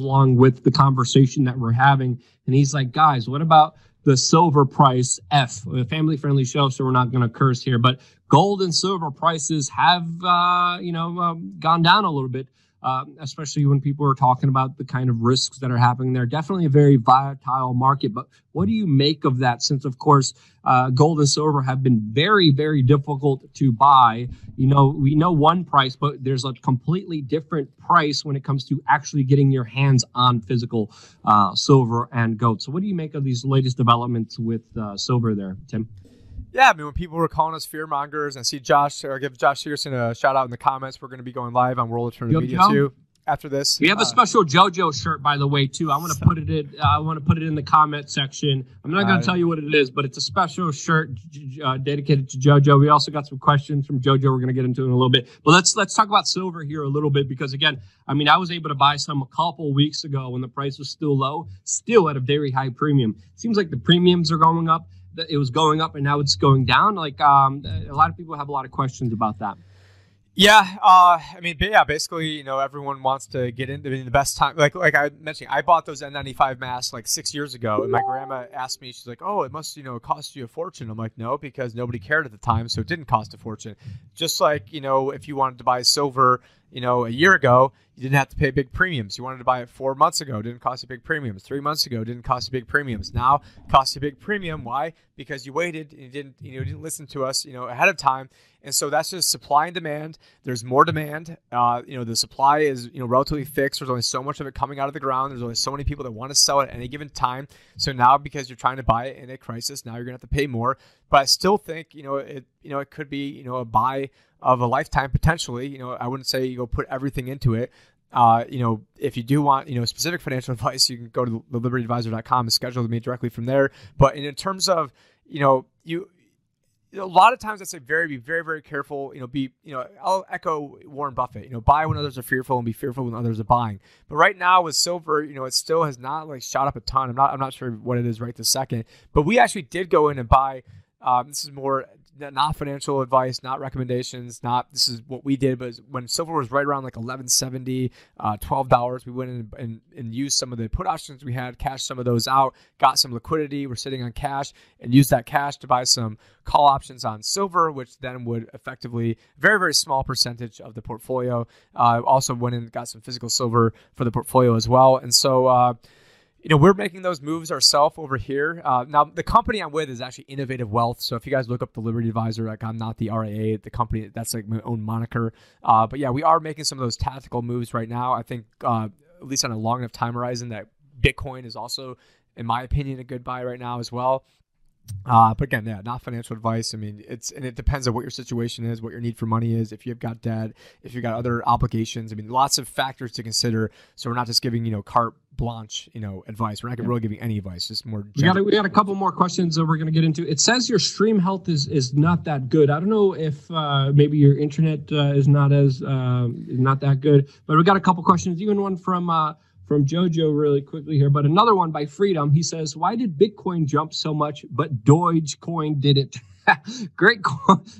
along with the conversation that we're having. And he's like, guys, what about the silver price F, a family friendly show, so we're not going to curse here. But gold and silver prices have, uh, you know, um, gone down a little bit uh, especially when people are talking about the kind of risks that are happening there. Definitely a very volatile market. But what do you make of that? Since, of course, uh, gold and silver have been very, very difficult to buy. You know, we know one price, but there's a completely different price when it comes to actually getting your hands on physical uh, silver and gold. So, what do you make of these latest developments with uh, silver there, Tim? Yeah, I mean, when people were calling us fear mongers, and see Josh or give Josh Sigurdson a shout out in the comments, we're going to be going live on World Alternative Media too after this. We have uh, a special JoJo shirt, by the way, too. I want to put it in. Uh, I want to put it in the comment section. I'm not going to uh, tell you what it is, but it's a special shirt uh, dedicated to JoJo. We also got some questions from JoJo. We're going to get into in a little bit, but let's let's talk about silver here a little bit because again, I mean, I was able to buy some a couple weeks ago when the price was still low, still at a very high premium. Seems like the premiums are going up it was going up and now it's going down? Like um, a lot of people have a lot of questions about that. Yeah, uh, I mean, yeah, basically, you know, everyone wants to get into the best time. Like, like I mentioned, I bought those N95 masks like six years ago, and my grandma asked me, she's like, "Oh, it must, you know, cost you a fortune." I'm like, "No, because nobody cared at the time, so it didn't cost a fortune." Just like you know, if you wanted to buy silver, you know, a year ago, you didn't have to pay big premiums. You wanted to buy it four months ago, didn't cost you big premiums. Three months ago, didn't cost you big premiums. Now, costs you big premium. Why? Because you waited and you didn't, you know, didn't listen to us, you know, ahead of time. And so that's just supply and demand. There's more demand. Uh, you know, the supply is, you know, relatively fixed. There's only so much of it coming out of the ground. There's only so many people that want to sell it at any given time. So now, because you're trying to buy it in a crisis, now you're gonna have to pay more. But I still think, you know, it, you know, it could be, you know, a buy of a lifetime potentially. You know, I wouldn't say you go put everything into it. Uh, you know, if you do want, you know, specific financial advice, you can go to thelibertyadvisor.com and schedule meet directly from there. But in, in terms of, you know, you, a lot of times I say very, be very, very careful. You know, be, you know, I'll echo Warren Buffett. You know, buy when others are fearful and be fearful when others are buying. But right now with silver, you know, it still has not like shot up a ton. I'm not, I'm not sure what it is right this second. But we actually did go in and buy. Um, this is more not financial advice, not recommendations, not this is what we did. But when silver was right around like 1170, uh, $12, we went in and, and used some of the put options we had, cashed some of those out, got some liquidity. We're sitting on cash and used that cash to buy some call options on silver, which then would effectively very, very small percentage of the portfolio. Uh, also went and got some physical silver for the portfolio as well. And so, uh, you know, we're making those moves ourselves over here. Uh, now, the company I'm with is actually Innovative Wealth. So if you guys look up the Liberty Advisor, like I'm not the RIA, the company that's like my own moniker. Uh, but yeah, we are making some of those tactical moves right now. I think uh, at least on a long enough time horizon that Bitcoin is also, in my opinion, a good buy right now as well. Uh, but again, yeah, not financial advice. I mean, it's and it depends on what your situation is, what your need for money is, if you've got debt, if you've got other obligations. I mean, lots of factors to consider. So we're not just giving you know carte blanche, you know, advice. We're not really giving any advice, just more. We got a, we got a couple more questions that we're going to get into. It says your stream health is is not that good. I don't know if uh, maybe your internet uh, is not as uh, not that good, but we got a couple questions. Even one from uh, from Jojo really quickly here, but another one by Freedom. He says, "Why did Bitcoin jump so much, but Dogecoin didn't?" great,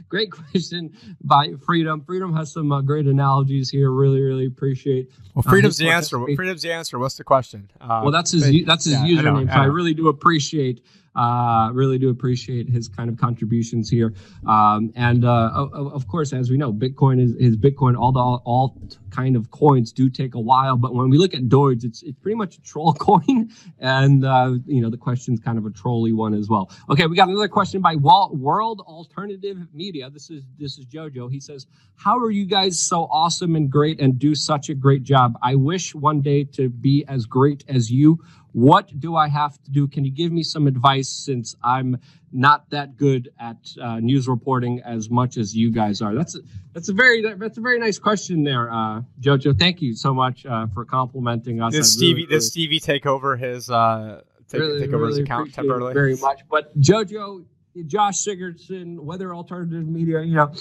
great question by Freedom. Freedom has some uh, great analogies here. Really, really appreciate. Well, uh, Freedom's uh, the answer. Freedom's the answer. What's the question? Uh, well, that's his but, that's his yeah, username. I know, I know. So I really do appreciate uh, really do appreciate his kind of contributions here. Um, and uh, of, of, course, as we know, Bitcoin is, is Bitcoin. All the all kind of coins do take a while, but when we look at Doge, it's it's pretty much a troll coin, and uh, you know the question's kind of a trolly one as well. Okay, we got another question by Walt, World Alternative Media. This is this is Jojo. He says, "How are you guys so awesome and great and do such a great job? I wish one day to be as great as you." What do I have to do? Can you give me some advice since I'm not that good at uh, news reporting as much as you guys are? That's a, that's a very that's a very nice question there, uh, Jojo. Thank you so much uh, for complimenting us. Did Stevie really, Stevie take over his uh, take, really, take over really his account temporarily? Very much, but Jojo, Josh Sigurdson, Weather Alternative Media, you know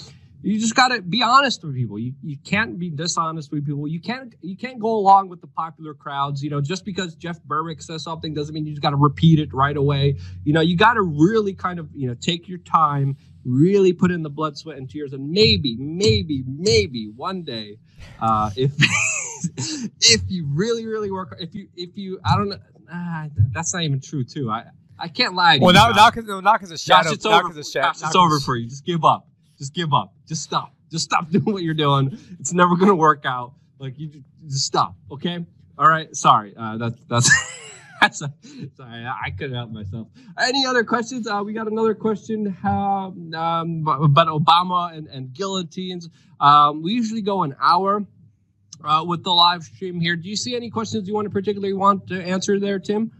you just got to be honest with people. You, you can't be dishonest with people. You can't you can't go along with the popular crowds. You know, just because Jeff Berwick says something doesn't mean you just got to repeat it right away. You know, you got to really kind of you know take your time, really put in the blood, sweat, and tears, and maybe, maybe, maybe one day, uh, if if you really, really work, if you, if you, I don't know, ah, that's not even true too. I, I can't lie. well, not, not because, not because of shadow. Josh, it's not over. Of shadow, Josh, it's over for you. Just give up. Just give up. Just stop. Just stop doing what you're doing. It's never gonna work out. Like you, just stop. Okay. All right. Sorry. Uh, that's that's. that's sorry, I couldn't help myself. Any other questions? Uh, we got another question um, um, about Obama and, and guillotines. Um, we usually go an hour uh, with the live stream here. Do you see any questions you want to particularly want to answer there, Tim?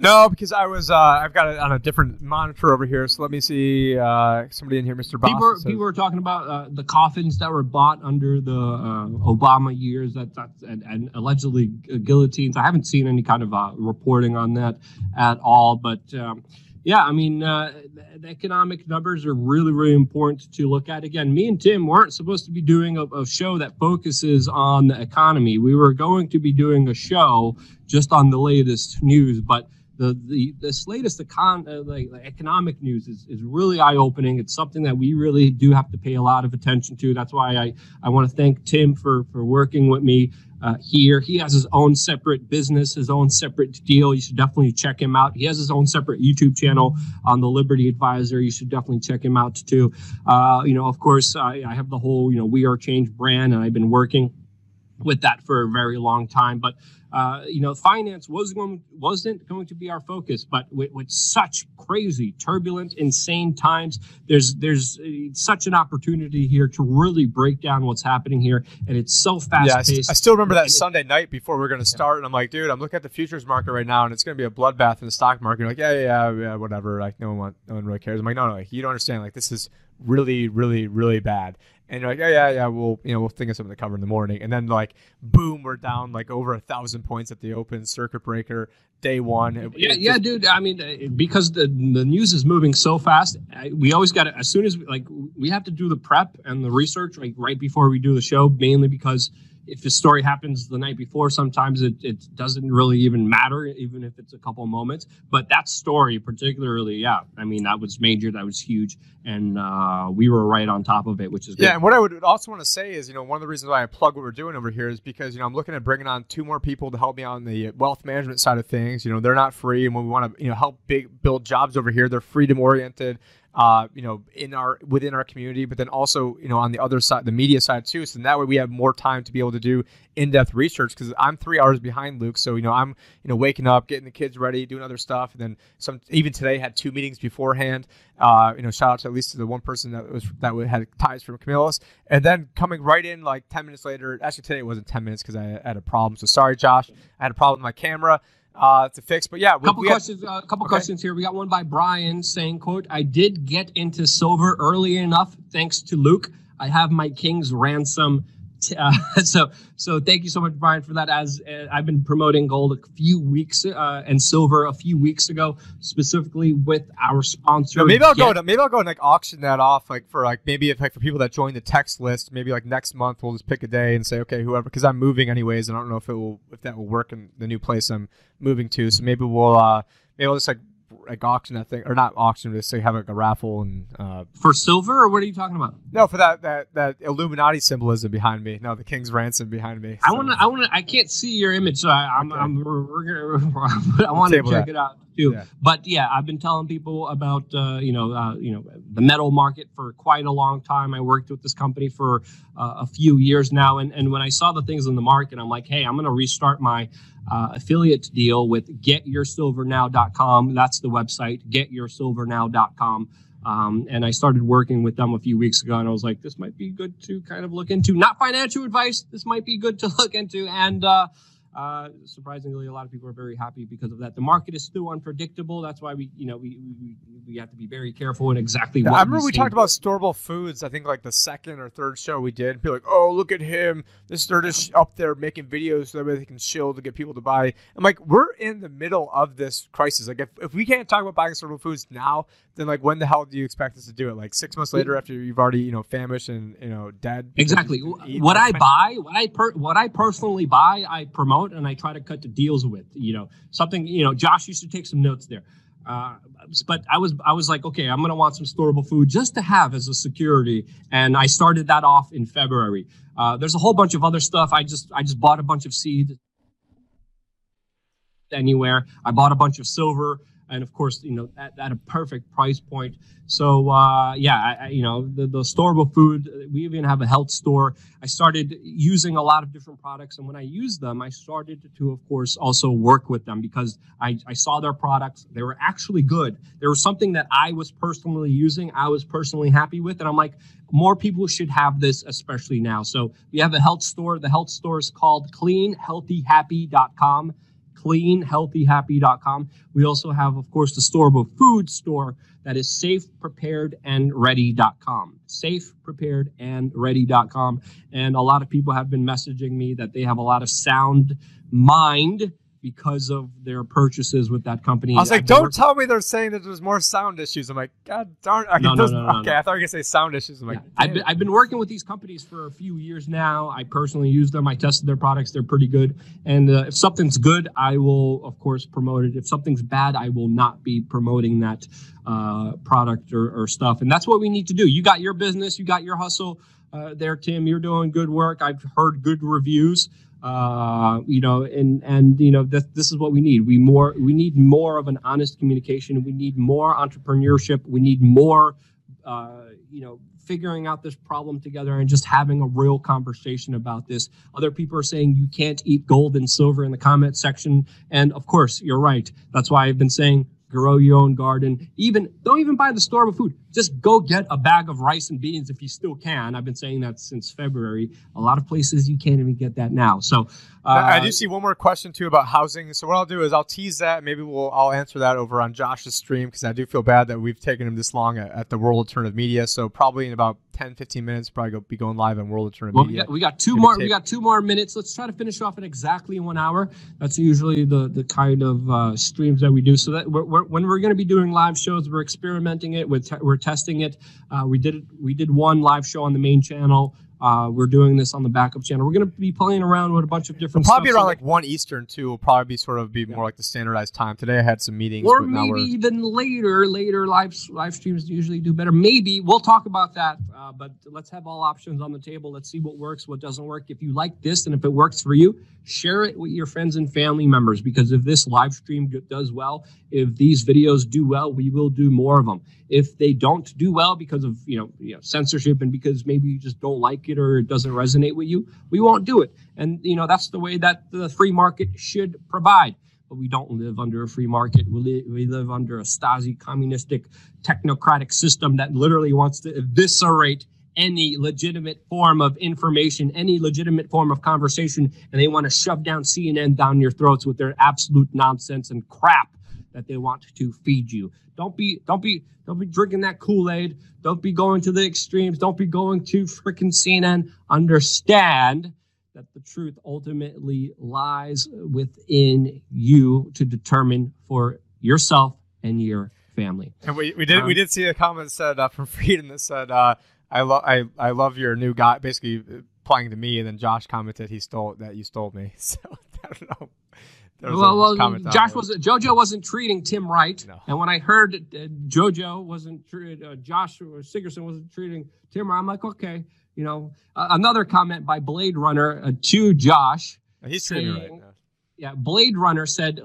No, because I was uh, I've got it on a different monitor over here. So let me see. Uh, somebody in here, Mr. Boss. People, people were talking about uh, the coffins that were bought under the uh, Obama years, that that's and, and, allegedly guillotines. I haven't seen any kind of uh, reporting on that at all, but. Um, yeah, I mean, uh, the economic numbers are really, really important to look at. Again, me and Tim weren't supposed to be doing a, a, show that focuses on the economy. We were going to be doing a show just on the latest news, but the the this latest econ uh, like, economic news is, is really eye opening. It's something that we really do have to pay a lot of attention to. That's why I I want to thank Tim for for working with me uh, here. He has his own separate business, his own separate deal. You should definitely check him out. He has his own separate YouTube channel on the Liberty Advisor. You should definitely check him out too. Uh, you know, of course, I, I have the whole you know We Are Change brand, and I've been working with that for a very long time. But uh, you know, finance was going, wasn't going to be our focus, but with, with, such crazy, turbulent, insane times, there's there's uh, such an opportunity here to really break down what's happening here, and it's so fast yeah, paced. I, still remember that Sunday night before we are going to start, and I'm like, dude, I'm looking at the futures market right now, and it's going to be a bloodbath in the stock market. You're like, yeah, yeah, yeah, whatever. Like, no one, want, no one really cares. I'm like, no, no, like, you don't understand. Like, this is really, really, really bad. And you're like, yeah, yeah, yeah, we'll, you know, we'll think of something to cover in the morning. And then like, boom, we're down like over a thousand points at the open circuit breaker day one. It, yeah, it yeah, just, dude. I mean, uh, because the the news is moving so fast, we always got to as soon as we, like we have to do the prep and the research like right before we do the show, mainly because if the story happens the night before, sometimes it, it doesn't really even matter, even if it's a couple moments. But that story, particularly, yeah, I mean, that was major, that was huge, and uh, we were right on top of it, which is good. Yeah, and what I would also want to say is, you know, one of the reasons why I plug what we're doing over here is because, you know, I'm looking at bringing on two more people to help me on the wealth management side of things. You know, they're not free, and when we want to, you know, help big, build jobs over here, they're freedom oriented uh, you know, in our within our community, but then also, you know, on the other side, the media side too. So that way we have more time to be able to do in-depth research because I'm three hours behind Luke. So you know, I'm you know waking up, getting the kids ready, doing other stuff, and then some. Even today had two meetings beforehand. Uh, you know, shout out to at least to the one person that was that had ties from Camillus, and then coming right in like ten minutes later. Actually, today it wasn't ten minutes because I had a problem. So sorry, Josh. I had a problem with my camera uh, to fix. But yeah, a couple questions. A uh, couple okay. questions here. We got one by Brian saying, "quote I did get into silver early enough thanks to Luke. I have my king's ransom uh, so so thank you so much brian for that. As uh, i've been promoting gold a few weeks uh, and silver a few weeks ago specifically with our sponsor no, maybe i'll Get- go to, maybe i'll go and like auction that off like for like maybe if like for people that join the text list maybe like next month we'll just pick a day and say okay whoever because i'm moving anyways and i don't know if it will if that will work in the new place i'm moving to. So maybe we'll uh maybe i'll just like like auction that thing or not auction just say have like a raffle and uh, for silver or what are you talking about no for that that that illuminati symbolism behind me no the king's ransom behind me so. i want to i want to i can't see your image so I, am okay. I'm, we're, we're gonna i want to check that. it out too yeah. but yeah i've been telling people about uh, you know uh, you know the metal market for quite a long time i worked with this company for uh, a few years now and and when i saw the things in the market i'm like hey i'm gonna restart my uh, affiliate deal with getyoursilvernow.com. That's the website, getyoursilvernow.com. Um, and I started working with them a few weeks ago, and I was like, this might be good to kind of look into. Not financial advice. This might be good to look into. And uh, uh, surprisingly, a lot of people are very happy because of that. The market is still unpredictable. That's why we, you know, we we, we have to be very careful in exactly what. I remember we, we talked about storable foods. I think like the second or third show we did. Be like, oh, look at him. This they're just up there making videos so that way they can chill to get people to buy. I'm like, we're in the middle of this crisis. Like, if, if we can't talk about buying storable foods now, then like when the hell do you expect us to do it? Like six months later after you've already you know famished and you know dead. Exactly. What I buy, what I per, what I personally buy, I promote and I try to cut the deals with. You know, something, you know, Josh used to take some notes there. Uh, but I was I was like, okay, I'm gonna want some storable food just to have as a security, and I started that off in February. Uh, there's a whole bunch of other stuff. I just I just bought a bunch of seed anywhere. I bought a bunch of silver and of course, you know, at, at a perfect price point. So uh, yeah, I, you know, the, the storable food. We even have a health store. I started using a lot of different products, and when I used them, I started to, of course, also work with them because I, I saw their products. They were actually good. There was something that I was personally using. I was personally happy with, and I'm like, more people should have this, especially now. So we have a health store. The health store is called CleanHealthyHappy.com cleanhealthyhappy.com. We also have, of course, the store, storable food store that is safe, prepared, and ready.com. Safe, prepared, and ready.com. And a lot of people have been messaging me that they have a lot of sound mind because of their purchases with that company. I was like, don't tell me they're saying that there's more sound issues. I'm like, God darn. Okay, no, no, no, no, okay, I thought you were gonna say sound issues. I'm like, yeah. I've been, I've been working with these companies for a few years now. I personally use them. I tested their products. They're pretty good. And uh, if something's good, I will of course promote it. If something's bad, I will not be promoting that uh, product or, or stuff. And that's what we need to do. You got your business. You got your hustle. Uh, there, Tim. You're doing good work. I've heard good reviews uh, you know, and and you know this this is what we need. We more we need more of an honest communication. We need more entrepreneurship. We need more, uh, you know, figuring out this problem together and just having a real conversation about this. Other people are saying you can't eat gold and silver in the comment section, and of course you're right. That's why I've been saying grow your own garden. Even don't even buy the store of food. Just go get a bag of rice and beans if you still can. I've been saying that since February. A lot of places you can't even get that now. So uh, I do see one more question too about housing. So what I'll do is I'll tease that. Maybe we'll I'll answer that over on Josh's stream because I do feel bad that we've taken him this long at, at, the World Alternative Media. So probably in about 10, 15 minutes, probably go, be going live on World Alternative well, Media. We got, we got two more. Take... We got two more minutes. Let's try to finish off in exactly one hour. That's usually the the kind of uh, streams that we do. So that we're, we're, when we're going to be doing live shows, we're experimenting it. With te- we're testing it. Uh, we did we did one live show on the main channel. Uh, we're doing this on the backup channel. We're going to be playing around with a bunch of different. probably around like one Eastern too. Will probably be sort of be yeah. more like the standardized time. Today I had some meetings, or maybe even later. Later live live streams usually do better. Maybe we'll talk about that. Uh, but let's have all options on the table. Let's see what works, what doesn't work. If you like this and if it works for you, share it with your friends and family members. Because if this live stream does well, if these videos do well, we will do more of them. If they don't do well because of you know, you know censorship and because maybe you just don't like it or it doesn't resonate with you, we won't do it. And you know that's the way that the free market should provide. But we don't live under a free market. We, li- we live under a Stasi communistic technocratic system that literally wants to eviscerate any legitimate form of information, any legitimate form of conversation, and they want to shove down CNN down your throats with their absolute nonsense and crap that they want to feed you. Don't be don't be don't be drinking that Kool-Aid. Don't be going to the extremes. Don't be going to freaking CNN. Understand that the truth ultimately lies within you to determine for yourself and your family. And we, we did um, we did see a comment said uh, from Freedom that said uh, I love I, I love your new guy basically applying to me and then Josh commented he stole that you stole me. So I don't know well, well Josh was JoJo wasn't treating Tim right, no. and when I heard uh, JoJo wasn't treated, uh, Josh Sigurdson wasn't treating Tim right, I'm like, okay, you know. Uh, another comment by Blade Runner uh, to Josh. He's treating right now. Yeah, Blade Runner said,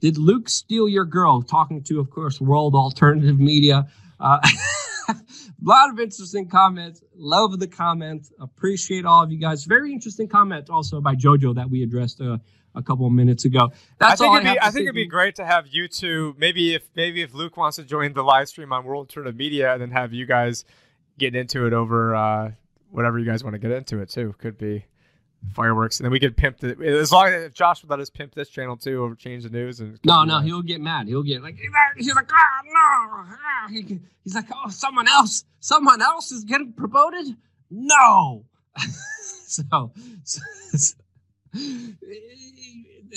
"Did Luke steal your girl?" Talking to, of course, World Alternative Media. Uh, a lot of interesting comments. Love the comments. Appreciate all of you guys. Very interesting comment also by JoJo that we addressed uh, a couple of minutes ago. That's I think, it'd, I be, I think it'd be great to have you two. Maybe if maybe if Luke wants to join the live stream on World Alternative Media, and then have you guys get into it over uh, whatever you guys want to get into it too. Could be fireworks, and then we could pimp it as long as Josh would let us pimp this channel too, over change the news. And no, no, he'll get mad. He'll get like he's like, oh no, ah. he's like, oh, someone else, someone else is getting promoted. No, so, so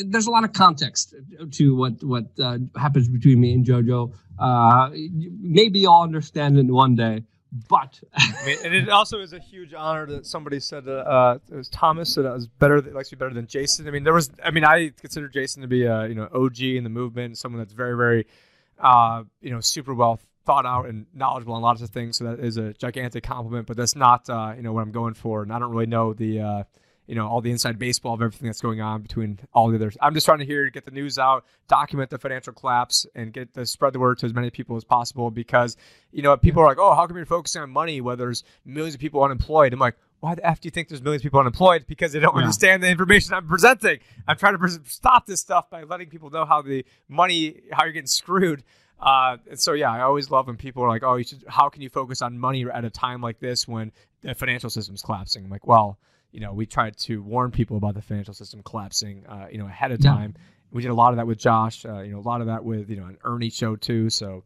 there's a lot of context to what what uh, happens between me and JoJo. Uh, maybe I'll understand it one day, but I and it also is a huge honor that somebody said uh, it was Thomas that it was better likes to be better than Jason. I mean, there was I mean I consider Jason to be a you know OG in the movement, someone that's very very uh, you know, super well thought out and knowledgeable on lots of things. So that is a gigantic compliment. But that's not uh, you know what I'm going for, and I don't really know the uh, you know all the inside baseball of everything that's going on between all the others. I'm just trying to hear get the news out, document the financial collapse, and get the spread the word to as many people as possible. Because you know people are like, oh, how come you're focusing on money when there's millions of people unemployed? I'm like, why the f do you think there's millions of people unemployed? Because they don't yeah. understand the information I'm presenting. I'm trying to pre- stop this stuff by letting people know how the money, how you're getting screwed. Uh, and so yeah, I always love when people are like, "Oh, you should, how can you focus on money at a time like this when the financial system's collapsing?" I'm like, well, you know, we tried to warn people about the financial system collapsing, uh, you know, ahead of time. Yeah. We did a lot of that with Josh, uh, you know, a lot of that with you know an Ernie show too. So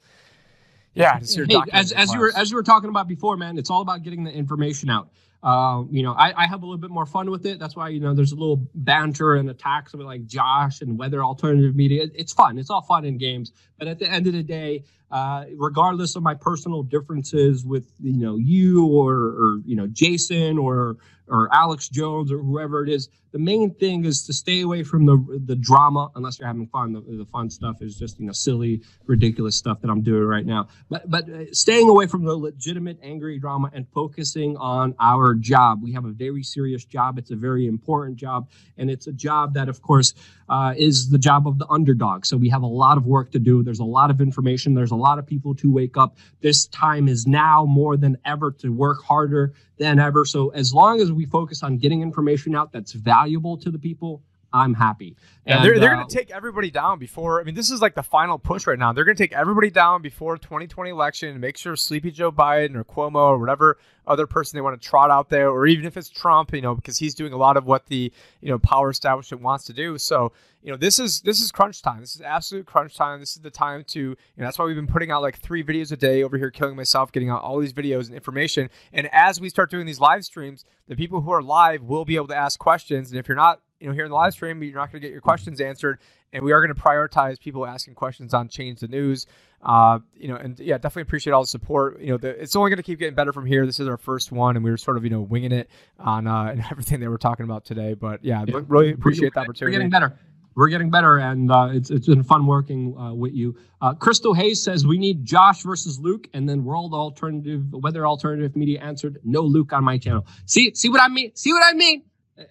yeah, hey, as as you were as you were talking about before, man, it's all about getting the information out. Uh, you know, I, I, have a little bit more fun with it. That's why, you know, there's a little banter and attacks with like Josh and Weather Alternative Media. It's fun. It's all fun in games. But at the end of the day, uh, regardless of my personal differences with, you know, you or, or, you know, Jason or or Alex Jones or whoever it is. The main thing is to stay away from the the drama unless you're having fun. The, the fun stuff is just you know silly, ridiculous stuff that I'm doing right now. But but uh, staying away from the legitimate angry drama and focusing on our job. We have a very serious job. It's a very important job, and it's a job that, of course, uh, is the job of the underdog. So we have a lot of work to do. There's a lot of information. There's a lot of people to wake up. This time is now more than ever to work harder than ever. So as long as we focus on getting information out that's valuable to the people, I'm happy. Yeah, and, they're, they're uh, going to take everybody down before. I mean, this is like the final push right now. They're going to take everybody down before 2020 election and make sure Sleepy Joe Biden or Cuomo or whatever other person they want to trot out there, or even if it's Trump, you know, because he's doing a lot of what the you know power establishment wants to do. So you know, this is this is crunch time. This is absolute crunch time. This is the time to. You know, that's why we've been putting out like three videos a day over here, killing myself, getting out all these videos and information. And as we start doing these live streams, the people who are live will be able to ask questions. And if you're not you know, here in the live stream, you're not going to get your questions answered, and we are going to prioritize people asking questions on Change the News. Uh, you know, and yeah, definitely appreciate all the support. You know, the, it's only going to keep getting better from here. This is our first one, and we were sort of you know winging it on uh, and everything that we're talking about today. But yeah, yeah. really appreciate the opportunity. We're getting better. We're getting better, and uh, it's it's been fun working uh, with you. Uh, Crystal Hayes says we need Josh versus Luke, and then World Alternative Weather Alternative Media answered no Luke on my channel. See see what I mean? See what I mean?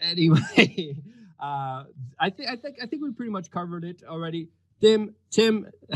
Anyway. Uh, I think I think I think we pretty much covered it already. Tim, Tim,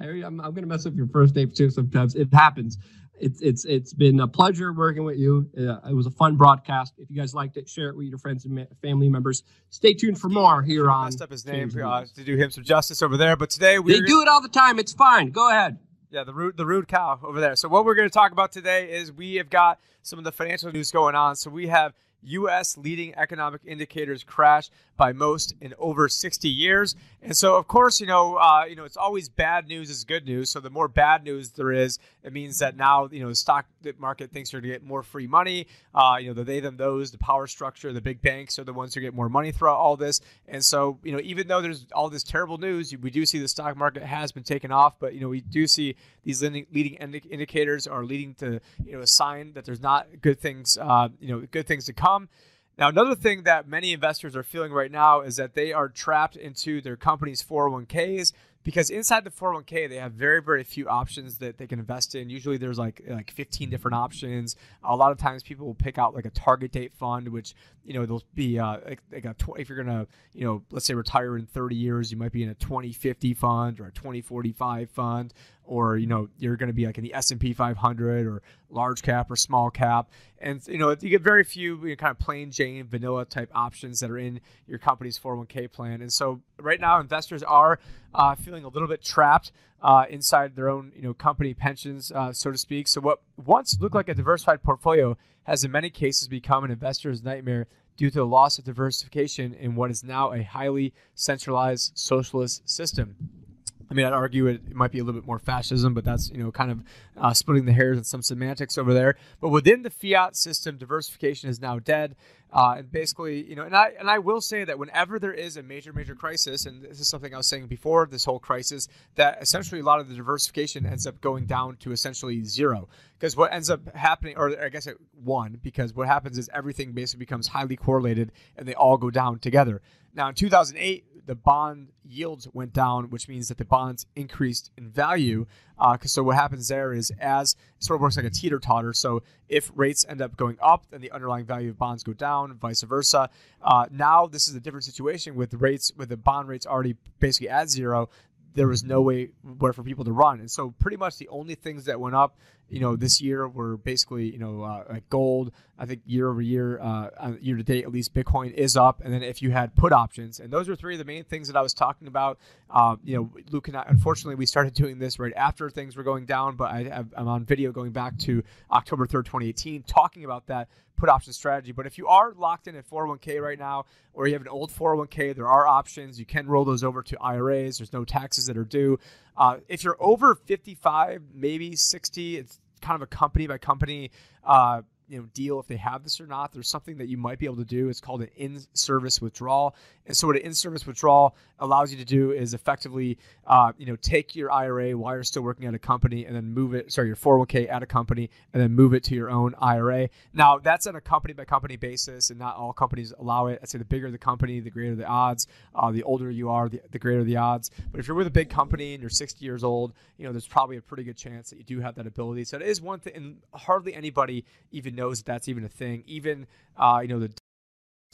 I, am I'm gonna mess up your first name too. Sometimes it happens. It's it's it's been a pleasure working with you. Uh, it was a fun broadcast. If you guys liked it, share it with your friends and family members. Stay tuned for more here on. Messed up his name uh, to do him some justice over there, but today we they do it all the time. It's fine. Go ahead. Yeah, the rude the rude cow over there. So what we're going to talk about today is we have got some of the financial news going on. So we have U.S. leading economic indicators crash by most in over 60 years. And so, of course, you know, uh, you know, it's always bad news is good news. So the more bad news there is, it means that now, you know, the stock market thinks they're going to get more free money. Uh, you know, the they, them, those, the power structure, the big banks are the ones who get more money throughout all this. And so, you know, even though there's all this terrible news, we do see the stock market has been taken off. But you know, we do see these leading indicators are leading to you know a sign that there's not good things, uh, you know, good things to come. Now, another thing that many investors are feeling right now is that they are trapped into their company's 401ks because inside the 401k they have very very few options that they can invest in. Usually there's like like 15 different options. A lot of times people will pick out like a target date fund which you know there'll be uh, like, like a tw- if you're gonna you know let's say retire in 30 years you might be in a 2050 fund or a 2045 fund or you know you're to be like in the S&P 500 or large cap or small cap. And you know you get very few you know, kind of plain Jane vanilla type options that are in your company's 401k plan. And so right now investors are uh, feeling a little bit trapped uh, inside their own you know company pensions uh, so to speak. So what once looked like a diversified portfolio has in many cases become an investor's nightmare due to the loss of diversification in what is now a highly centralized socialist system I mean, I'd argue it, it, might be a little bit more fascism, but that's you know kind of uh, splitting the hairs and some semantics over there. But within the fiat system, diversification is now dead. Uh, and basically, you know, and I and I will say that whenever there is a major major crisis, and this is something I was saying before this whole crisis, that essentially a lot of the diversification ends up going down to essentially zero. Because what ends up happening, or I guess it one, because what happens is everything basically becomes highly correlated, and they all go down together. Now, in 2008, the bond yields went down, which means that the bonds increased in value. Uh, so what happens there is as it sort of works like a teeter totter. So if rates end up going up, then the underlying value of bonds go down, vice versa. Uh, now this is a different situation with rates with the bond rates already basically at zero there was no way where for people to run. And so pretty much the only things that went up, you know, this year we're basically, you know, uh, like gold. I think year over year, uh, uh, year to date, at least Bitcoin is up. And then if you had put options, and those are three of the main things that I was talking about. Uh, you know, Luke and I, unfortunately, we started doing this right after things were going down, but I, I'm on video going back to October 3rd, 2018, talking about that put option strategy. But if you are locked in at 401k right now, or you have an old 401k, there are options. You can roll those over to IRAs. There's no taxes that are due. Uh, if you're over 55, maybe 60, it's kind of a company by company uh, you know deal if they have this or not. There's something that you might be able to do. It's called an in-service withdrawal. And so what an in-service withdrawal allows you to do is effectively, uh, you know, take your IRA while you're still working at a company and then move it, sorry, your 401k at a company and then move it to your own IRA. Now that's on a company by company basis, and not all companies allow it. I'd say the bigger the company, the greater the odds. Uh, the older you are, the, the greater the odds. But if you're with a big company and you're 60 years old, you know, there's probably a pretty good chance that you do have that ability. So it is one thing, and hardly anybody even knows that that's even a thing. Even, uh, you know, the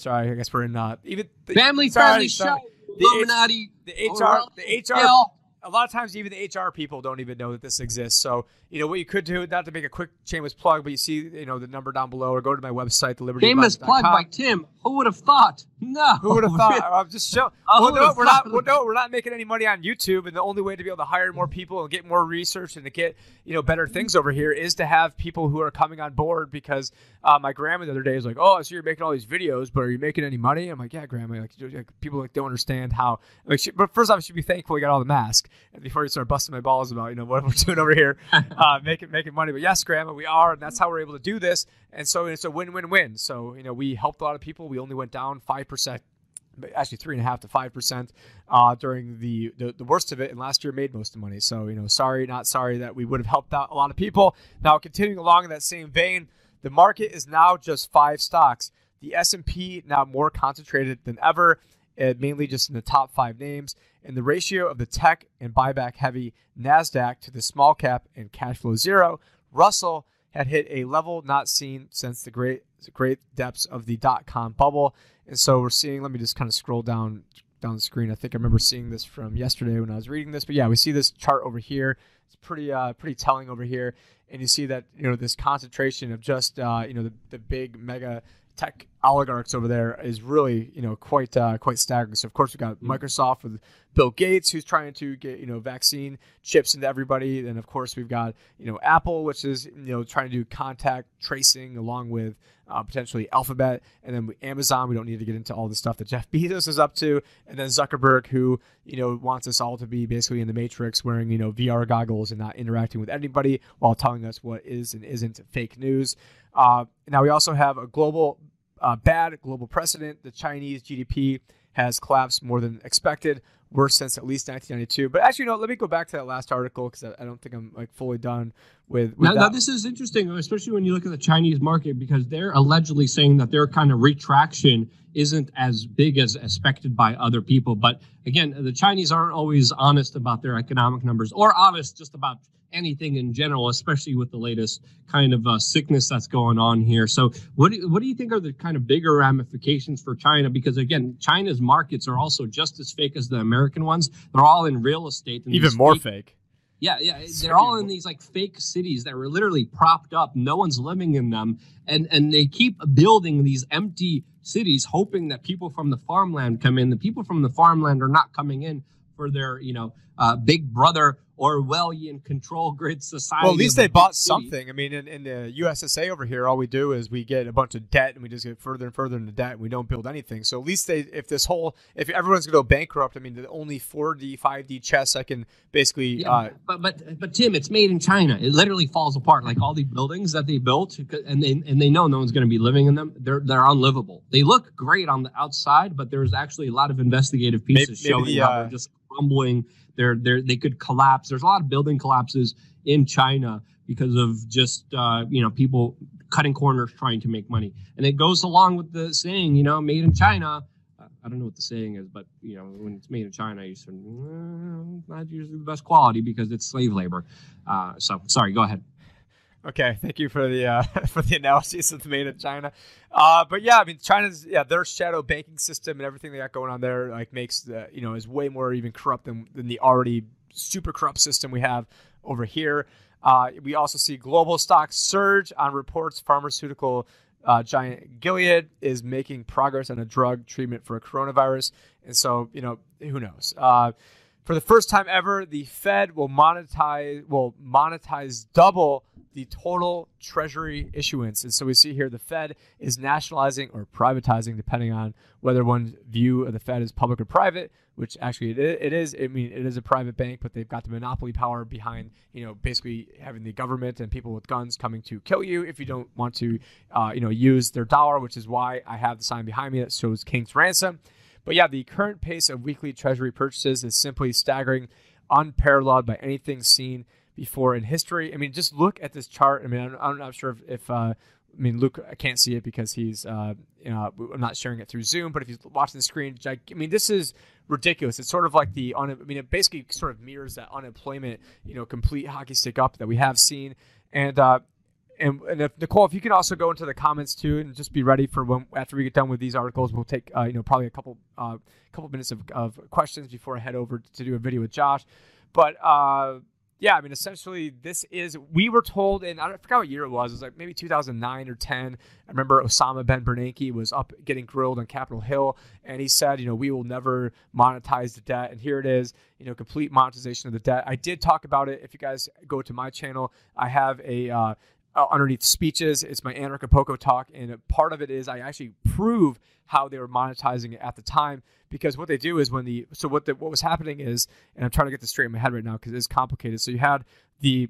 Sorry, I guess we're in uh, even the, family sorry, friendly sorry, show. The Illuminati, the HR, the HR, a lot of times even the HR people don't even know that this exists. So you know what you could do, not to make a quick shameless plug, but you see you know the number down below, or go to my website, the Liberty. Shameless plug by Tim. Who would have thought? No. Who would have thought? I'm just showing. well, no, we're not. Well, no, we're not making any money on YouTube, and the only way to be able to hire more people and get more research and to get you know better things over here is to have people who are coming on board. Because uh, my grandma the other day was like, "Oh, so you're making all these videos, but are you making any money?" I'm like, "Yeah, grandma." Like, like people like don't understand how. Like, she, but first off, you should be thankful you got all the mask, and before you start busting my balls about you know what we're doing over here, uh, making making money. But yes, Grandma, we are, and that's how we're able to do this. And so it's a win-win-win. So you know, we helped a lot of people. We only went down five percent actually three and a half to five percent uh, during the, the, the worst of it, and last year made most of the money. So you know, sorry, not sorry that we would have helped out a lot of people. Now, continuing along in that same vein, the market is now just five stocks. The S and P now more concentrated than ever mainly just in the top five names. And the ratio of the tech and buyback heavy NASDAQ to the small cap and cash flow zero, Russell had hit a level not seen since the great great depths of the dot com bubble. And so we're seeing, let me just kind of scroll down down the screen. I think I remember seeing this from yesterday when I was reading this. But yeah, we see this chart over here. It's pretty uh, pretty telling over here. And you see that, you know, this concentration of just uh, you know, the, the big mega tech oligarchs over there is really you know quite uh, quite staggering. So of course we've got mm-hmm. Microsoft with Bill Gates who's trying to get you know vaccine chips into everybody, and of course we've got you know Apple which is you know trying to do contact tracing along with uh, potentially Alphabet, and then Amazon. We don't need to get into all the stuff that Jeff Bezos is up to, and then Zuckerberg who you know wants us all to be basically in the Matrix, wearing you know VR goggles and not interacting with anybody while telling us what is and isn't fake news. Uh, now we also have a global uh, bad global precedent. The Chinese GDP has collapsed more than expected, worse since at least 1992. But actually, know, let me go back to that last article because I, I, don't think I'm like fully done with. with now, now, this is interesting, especially when you look at the Chinese market because they're allegedly saying that their kind of retraction isn't as big as expected by other people. But again, the Chinese aren't always honest about their economic numbers or honest just about anything in general, especially with the latest kind of uh, sickness that's going on here. So, what do, what do you think are the kind of bigger ramifications for China? Because again, China's markets are also just as fake as the American ones. They're all in real estate, even more fake. fake. Yeah, yeah, they're all in these like fake cities that were literally propped up. No one's living in them, and and they keep building these empty cities, hoping that people from the farmland come in. The people from the farmland are not coming in for their, you know, uh, big brother Orwellian control grid society. Well, at least they bought something. I mean, in, in, the USSA over here, all we do is we get a bunch of debt and we just get further and further into debt and we don't build anything. So at least they, if this whole, if everyone's going to go bankrupt, I mean, the only 4D, 5D chess I can basically. Yeah, uh, but but but Tim, it's made in China. It literally falls apart. Like all the buildings that they built, and they and they know no one's going to be living in them. They're they're unlivable. They look great on the outside, but there's actually a lot of investigative pieces maybe, showing maybe how uh, they're just crumbling they're, they're, they could collapse. There's a lot of building collapses in China because of just uh, you know people cutting corners trying to make money. And it goes along with the saying, you know, made in China. I don't know what the saying is, but you know, when it's made in China, you say mm, not usually the best quality because it's slave labor. Uh, so, sorry, go ahead. Okay, thank you for the uh, for the analysis of the made in China. Uh, but yeah, I mean, China's yeah their shadow banking system and everything they got going on there like makes the you know is way more even corrupt than than the already super corrupt system we have over here. Uh, we also see global stocks surge on reports pharmaceutical uh, giant Gilead is making progress on a drug treatment for a coronavirus. And so, you know, who knows? Uh, for the first time ever, the Fed will monetize will monetize double the total treasury issuance. And so we see here the Fed is nationalizing or privatizing, depending on whether one's view of the Fed is public or private, which actually it is. I mean, it is a private bank, but they've got the monopoly power behind, you know, basically having the government and people with guns coming to kill you if you don't want to, uh, you know, use their dollar, which is why I have the sign behind me that shows King's Ransom. But yeah, the current pace of weekly treasury purchases is simply staggering, unparalleled by anything seen before in history. I mean, just look at this chart. I mean, I'm, I'm not sure if, if uh, I mean, Luke I can't see it because he's, uh, you know, I'm not sharing it through Zoom. But if he's watching the screen, I mean, this is ridiculous. It's sort of like the, on. I mean, it basically sort of mirrors that unemployment, you know, complete hockey stick up that we have seen. And uh, and, and if Nicole, if you can also go into the comments too, and just be ready for when after we get done with these articles, we'll take uh, you know probably a couple uh, couple minutes of, of questions before I head over to do a video with Josh. But uh, yeah, I mean, essentially, this is we were told, and I don't, I forgot what year it was. It was like maybe 2009 or 10. I remember Osama Ben Bernanke was up getting grilled on Capitol Hill, and he said, you know, we will never monetize the debt, and here it is, you know, complete monetization of the debt. I did talk about it. If you guys go to my channel, I have a uh, underneath speeches. It's my Anarchapulco talk, and part of it is I actually prove how they were monetizing it at the time because what they do is when the so what the, what was happening is, and I'm trying to get this straight in my head right now because it's complicated. So you had the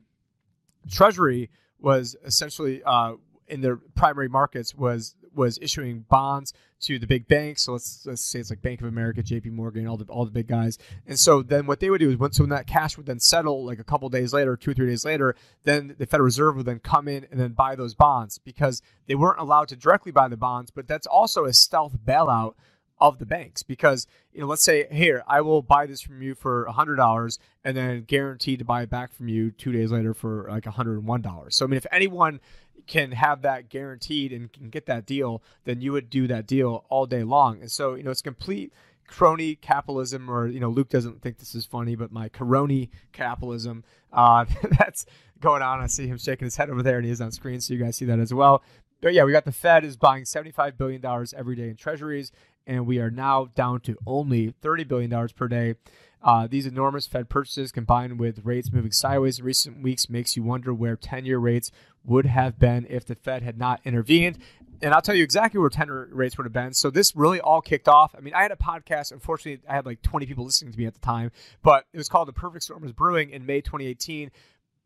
Treasury was essentially uh, in their primary markets was was issuing bonds to the big banks. So let's let's say it's like Bank of America, J.P. Morgan, all the all the big guys. And so then what they would do is once when that cash would then settle like a couple days later, two or three days later, then the Federal Reserve would then come in and then buy those bonds because they weren't allowed to directly buy the bonds, but that's also a stealth bailout of the banks because you know let's say here I will buy this from you for a hundred dollars and then guaranteed to buy it back from you two days later for like hundred and one dollars. So I mean if anyone can have that guaranteed and can get that deal, then you would do that deal all day long. And so, you know, it's complete crony capitalism, or, you know, Luke doesn't think this is funny, but my crony capitalism uh, that's going on. I see him shaking his head over there and he is on screen, so you guys see that as well. But yeah, we got the Fed is buying $75 billion every day in treasuries, and we are now down to only $30 billion per day. Uh, these enormous Fed purchases combined with rates moving sideways in recent weeks makes you wonder where 10 year rates would have been if the Fed had not intervened. And I'll tell you exactly where 10 rates would have been. So this really all kicked off. I mean, I had a podcast. Unfortunately, I had like 20 people listening to me at the time, but it was called The Perfect Storm is Brewing in May 2018,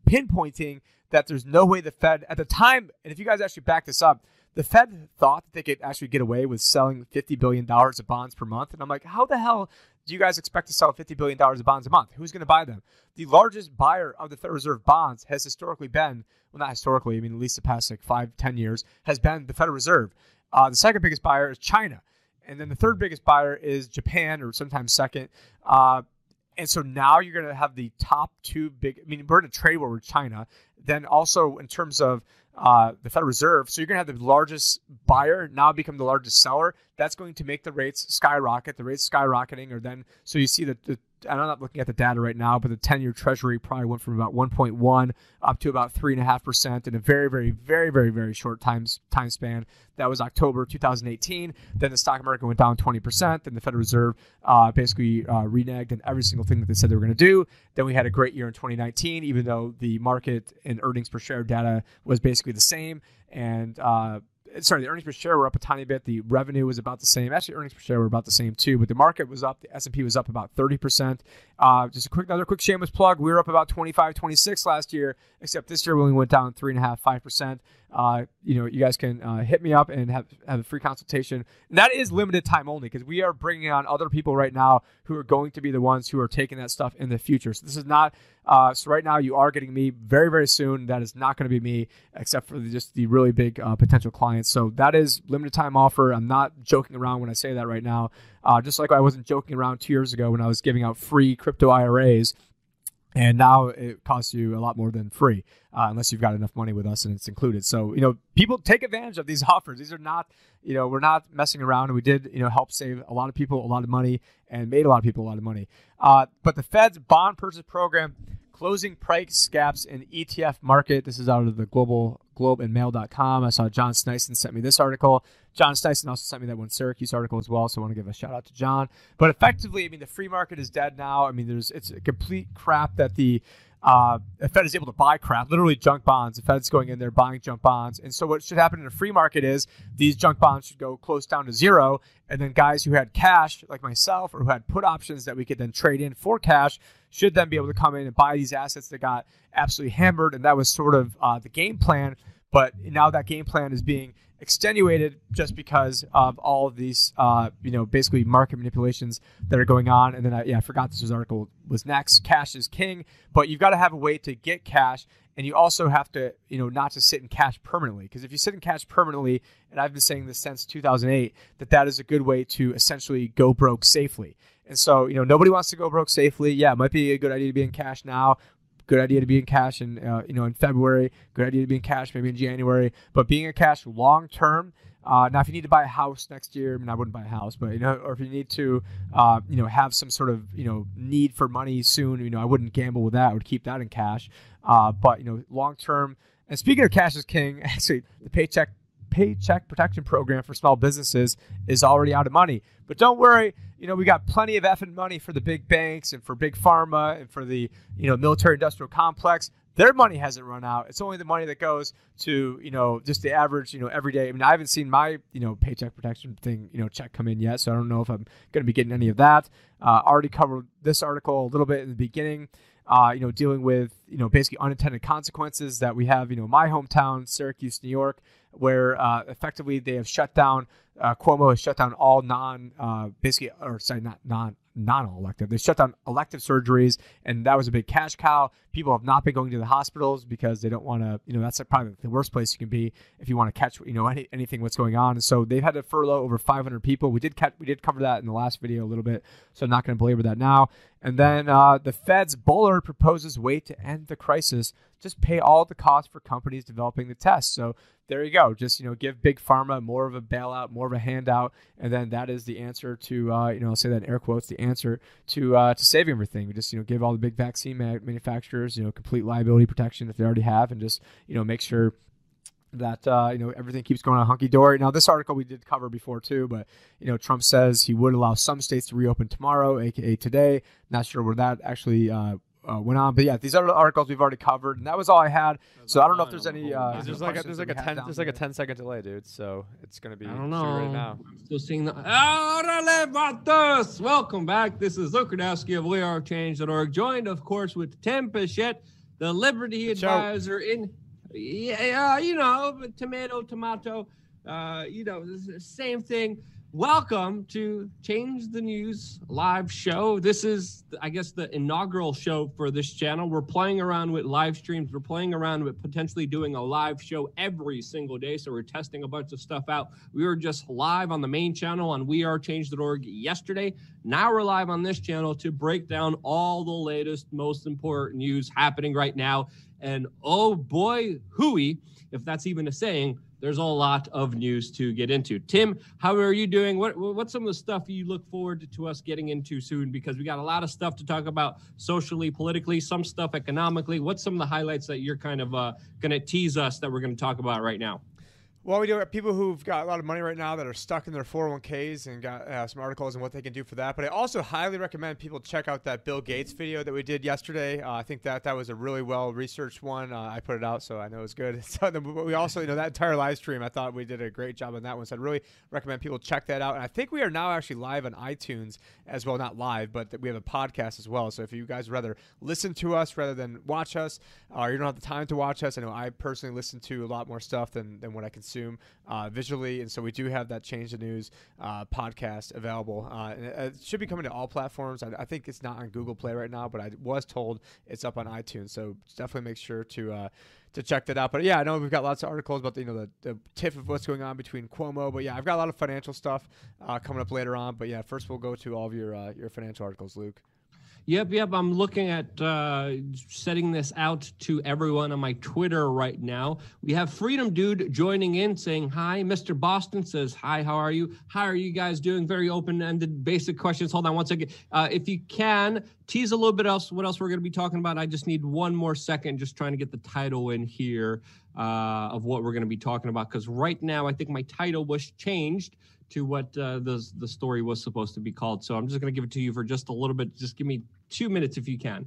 pinpointing that there's no way the Fed at the time, and if you guys actually back this up, the Fed thought that they could actually get away with selling $50 billion of bonds per month. And I'm like, how the hell do you guys expect to sell $50 billion of bonds a month? Who's going to buy them? The largest buyer of the Federal Reserve bonds has historically been, well, not historically, I mean, at least the past like five, ten years, has been the Federal Reserve. Uh, the second biggest buyer is China. And then the third biggest buyer is Japan, or sometimes second. Uh, and so now you're going to have the top two big, I mean, we're in a trade war with China. Then also in terms of uh, the Federal Reserve. So you're going to have the largest buyer now become the largest seller. That's going to make the rates skyrocket. The rates skyrocketing, or then so you see that the I'm not looking at the data right now, but the 10-year Treasury probably went from about 1.1 up to about three and a half percent in a very, very, very, very, very short time time span. That was October 2018. Then the stock market went down 20 percent. Then the Federal Reserve uh, basically uh, reneged on every single thing that they said they were going to do. Then we had a great year in 2019, even though the market and earnings per share data was basically the same. And uh, sorry, the earnings per share were up a tiny bit. The revenue was about the same. Actually, earnings per share were about the same too, but the market was up. The S&P was up about 30%. Uh, just a quick, another quick shameless plug. We were up about 25, 26 last year, except this year we only went down three and a half, five percent. Uh, you know, you guys can uh, hit me up and have, have a free consultation. And that is limited time only because we are bringing on other people right now who are going to be the ones who are taking that stuff in the future. So this is not, uh, so right now you are getting me very, very soon. That is not going to be me except for the, just the really big uh, potential clients. So that is limited time offer. I'm not joking around when I say that right now. Uh, just like I wasn't joking around two years ago when I was giving out free crypto IRAs and now it costs you a lot more than free uh, unless you've got enough money with us and it's included so you know people take advantage of these offers these are not you know we're not messing around we did you know help save a lot of people a lot of money and made a lot of people a lot of money uh, but the fed's bond purchase program closing price gaps in ETF market. This is out of the global globe and mail.com. I saw John Sneisen sent me this article. John Sneisen also sent me that one Syracuse article as well. So I want to give a shout out to John. But effectively, I mean, the free market is dead now. I mean, there's it's a complete crap that the uh, the Fed is able to buy crap, literally junk bonds. The Fed's going in there buying junk bonds. And so what should happen in a free market is these junk bonds should go close down to zero. And then guys who had cash, like myself, or who had put options that we could then trade in for cash, should then be able to come in and buy these assets that got absolutely hammered. And that was sort of uh, the game plan. But now that game plan is being extenuated just because of all of these, uh, you know, basically market manipulations that are going on. And then, I, yeah, I forgot this article was next. Cash is king, but you've got to have a way to get cash, and you also have to, you know, not to sit in cash permanently. Because if you sit in cash permanently, and I've been saying this since 2008, that that is a good way to essentially go broke safely. And so, you know, nobody wants to go broke safely. Yeah, it might be a good idea to be in cash now good idea to be in cash in uh, you know in February. Good idea to be in cash maybe in January. But being in cash long term. Uh, now, if you need to buy a house next year, I mean, I wouldn't buy a house, but you know, or if you need to, uh, you know, have some sort of you know need for money soon, you know, I wouldn't gamble with that. I would keep that in cash. Uh, but you know, long term. And speaking of cash is king, actually, the paycheck paycheck protection program for small businesses is already out of money. But don't worry, you know, we got plenty of effing money for the big banks and for big pharma and for the, you know, military industrial complex. Their money hasn't run out. It's only the money that goes to, you know, just the average, you know, every day. I mean, I haven't seen my, you know, paycheck protection thing, you know, check come in yet. So I don't know if I'm going to be getting any of that. Uh, already covered this article a little bit in the beginning. Uh, you know, dealing with, you know, basically unintended consequences that we have, you know, my hometown, Syracuse, New York, where uh, effectively they have shut down. Uh, Cuomo has shut down all non, uh, basically, or sorry, not non non-elective. They shut down elective surgeries, and that was a big cash cow. People have not been going to the hospitals because they don't want to. You know, that's probably the worst place you can be if you want to catch, you know, any, anything what's going on. So they've had to furlough over 500 people. We did catch, we did cover that in the last video a little bit, so I'm not going to belabor that now. And then uh, the Fed's Bullard proposes way to end the crisis. Just pay all the costs for companies developing the test. So there you go. Just you know, give big pharma more of a bailout, more of a handout, and then that is the answer to uh, you know, I'll say that in air quotes, the answer to uh, to saving everything. We just you know give all the big vaccine manufacturers you know complete liability protection if they already have, and just you know make sure that uh, you know everything keeps going on hunky dory. Now, this article we did cover before too, but you know Trump says he would allow some states to reopen tomorrow, aka today. Not sure where that actually uh, uh, went on. But yeah, these other articles we've already covered, and that was all I had. So I don't know if there's any. Uh, there's like a, there's like a ten there's like a 10 second delay, dude. So it's gonna be. I don't know. Right now. I'm still seeing the. Vatos! Welcome back. This is Luke Rudkowski of WeAreChange.org, joined of course with Tim Picciott, the Liberty Advisor in. Yeah, you know, tomato, tomato. Uh, you know, same thing welcome to Change the News live show. This is, I guess, the inaugural show for this channel. We're playing around with live streams. We're playing around with potentially doing a live show every single day. So we're testing a bunch of stuff out. We were just live on the main channel on wearechange.org yesterday. Now we're live on this channel to break down all the latest, most important news happening right now. And oh boy, hooey, if that's even a saying, there's a lot of news to get into. Tim, how are you doing? What what's some of the stuff you look forward to us getting into soon? Because we got a lot of stuff to talk about socially, politically, some stuff economically. What's some of the highlights that you're kind of uh, going to tease us that we're going to talk about right now? Well, we do have people who've got a lot of money right now that are stuck in their 401ks and got uh, some articles on what they can do for that. But I also highly recommend people check out that Bill Gates video that we did yesterday. Uh, I think that that was a really well researched one. Uh, I put it out, so I know it's good. So we also, you know, that entire live stream, I thought we did a great job on that one. So I'd really recommend people check that out. And I think we are now actually live on iTunes as well, not live, but we have a podcast as well. So if you guys rather listen to us rather than watch us, or you don't have the time to watch us, I know I personally listen to a lot more stuff than, than what I consume uh, visually. And so we do have that Change the News uh, podcast available. Uh, and it, should be coming to all platforms. I, I, think it's not on Google Play right now, but I was told it's up on iTunes. So definitely make sure to uh, to check that out. But yeah, I know we've got lots of articles about the, you know the, the tip of what's going on between Cuomo. But yeah, I've got a lot of financial stuff uh, coming up later on. But yeah, first we'll go to all of your uh, your financial articles, Luke. Yep, yep. I'm looking at uh, setting this out to everyone on my Twitter right now. We have Freedom Dude joining in saying hi. Mr. Boston says hi. How are you? How are you guys doing? Very open-ended, basic questions. Hold on one second. Uh, if you can tease a little bit else, what else we're going to be talking about? I just need one more second, just trying to get the title in here uh, of what we're going to be talking about. Because right now, I think my title was changed to what uh, the the story was supposed to be called. So I'm just going to give it to you for just a little bit. Just give me two minutes if you can.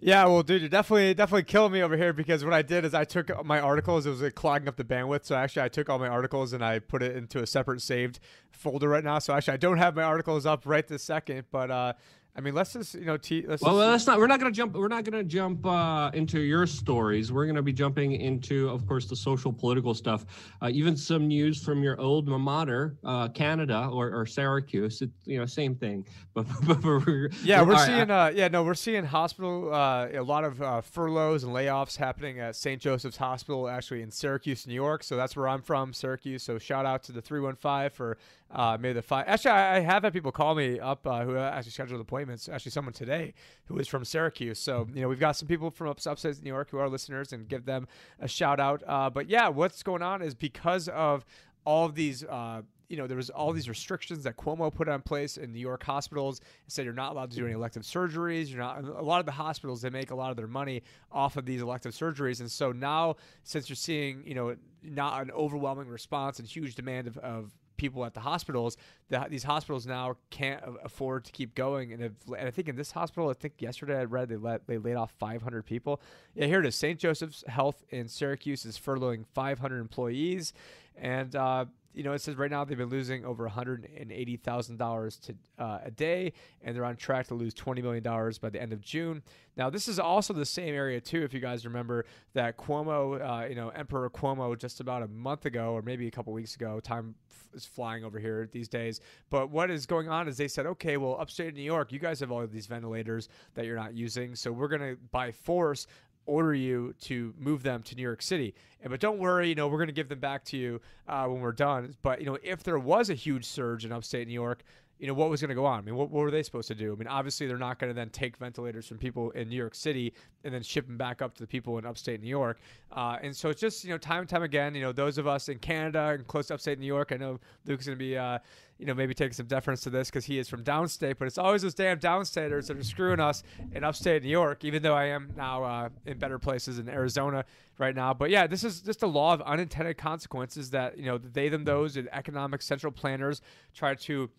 Yeah, well, dude, you're definitely definitely killing me over here because what I did is I took my articles. It was like clogging up the bandwidth, so actually I took all my articles and I put it into a separate saved folder right now. So actually I don't have my articles up right this second, but uh, I mean, let's just you know, t- let's. Well, just, let's not. We're not going to jump. We're not going to jump uh, into your stories. We're going to be jumping into, of course, the social political stuff. Uh, even some news from your old mater, uh, Canada or, or Syracuse. It's you know same thing. But, but we're, yeah, we're, seeing. Right, uh, yeah, no, we're seeing hospital uh, a lot of uh, furloughs and layoffs happening at St. Joseph's Hospital, actually in Syracuse, New York. So that's where I'm from, Syracuse. So shout out to the three one five for uh, maybe the five. Actually, I, have had people call me up uh, who actually scheduled appointments. It's actually, someone today who is from Syracuse. So you know, we've got some people from up upstate New York who are listeners, and give them a shout out. Uh, but yeah, what's going on is because of all of these. Uh, you know, there was all these restrictions that Cuomo put on place in New York hospitals. said you're not allowed to do any elective surgeries. You're not. A lot of the hospitals they make a lot of their money off of these elective surgeries, and so now since you're seeing, you know, not an overwhelming response and huge demand of, of people at the hospitals. The, these hospitals now can't afford to keep going, and, if, and I think in this hospital, I think yesterday I read they let they laid off 500 people. Yeah, here it is. St. Joseph's Health in Syracuse is furloughing 500 employees, and uh, you know, it says right now they've been losing over $180,000 to uh, a day, and they're on track to lose $20 million by the end of June. Now, this is also the same area too. If you guys remember that Cuomo, uh, you know, Emperor Cuomo, just about a month ago or maybe a couple weeks ago, time f- is flying over here these days. But what is going on is they said, okay, well, upstate New York, you guys have all of these ventilators that you're not using, so we're going to by force order you to move them to New York City. And, but don't worry, you know, we're going to give them back to you uh, when we're done. But, you know, if there was a huge surge in upstate New York, you know, what was going to go on? I mean, what, what were they supposed to do? I mean, obviously, they're not going to then take ventilators from people in New York City and then ship them back up to the people in upstate New York. Uh, and so it's just, you know, time and time again, you know, those of us in Canada and close to upstate New York, I know Luke's going to be, uh, you know, maybe taking some deference to this because he is from downstate, but it's always those damn downstaters that are screwing us in upstate New York, even though I am now uh, in better places in Arizona right now. But yeah, this is just a law of unintended consequences that, you know, they, them, those, and economic central planners try to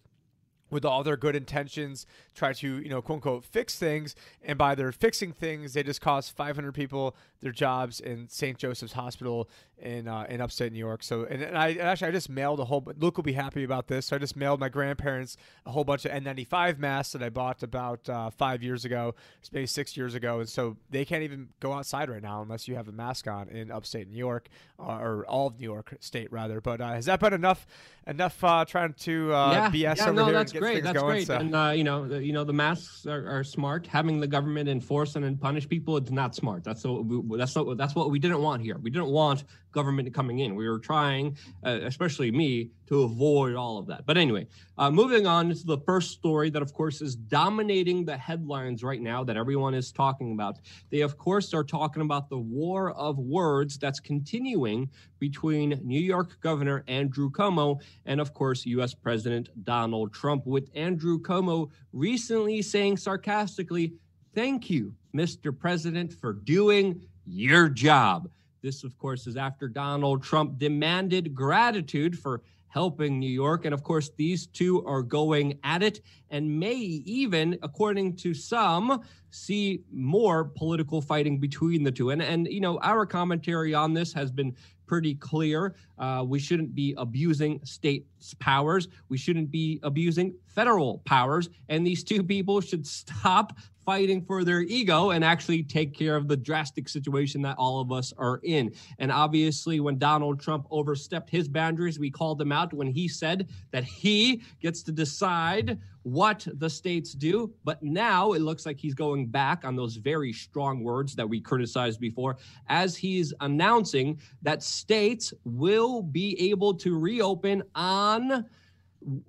with all their good intentions, try to, you know, quote unquote, fix things. And by their fixing things, they just cost 500 people their jobs in St. Joseph's Hospital in uh, in upstate New York. So, and, and I actually I just mailed a whole. Luke will be happy about this. So I just mailed my grandparents a whole bunch of N95 masks that I bought about uh, five years ago, maybe six years ago, and so they can't even go outside right now unless you have a mask on in upstate New York uh, or all of New York State rather. But uh, has that been enough? Enough uh, trying to uh, yeah, BS yeah, over no, here great. that's going. great. So. And you know, the, you know, the masks are, are, smart. Having the government enforce and punish people, it's not smart. That's what we, that's what that's what we didn't want here. We didn't want government coming in. We were trying, uh, especially me, to avoid all of that. But anyway, uh, moving on to the first story that, of course, is dominating the headlines right now that everyone is talking about. They, of course, are talking about the war of words that's continuing between New York Governor Andrew Cuomo and, of course, U.S. President Donald Trump, with Andrew Cuomo recently saying sarcastically, Thank you, Mr. President, for doing your job. This, of course, is after Donald Trump demanded gratitude for helping New York. And of course, these two are going at it and may even, according to some, see more political fighting between the two. And, and you know, our commentary on this has been pretty clear. Uh, we shouldn't be abusing states' powers. We shouldn't be abusing federal powers. And these two people should stop fighting for their ego and actually take care of the drastic situation that all of us are in. And obviously, when Donald Trump overstepped his boundaries, we called him out when he said that he gets to decide what the states do. But now it looks like he's going back on those very strong words that we criticized before as he's announcing that states will be able to reopen on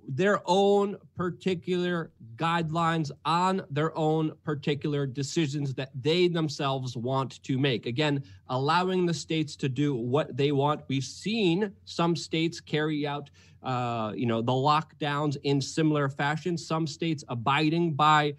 their own particular guidelines on their own particular decisions that they themselves want to make. Again, allowing the states to do what they want. We've seen some states carry out, uh, you know, the lockdowns in similar fashion. Some states abiding by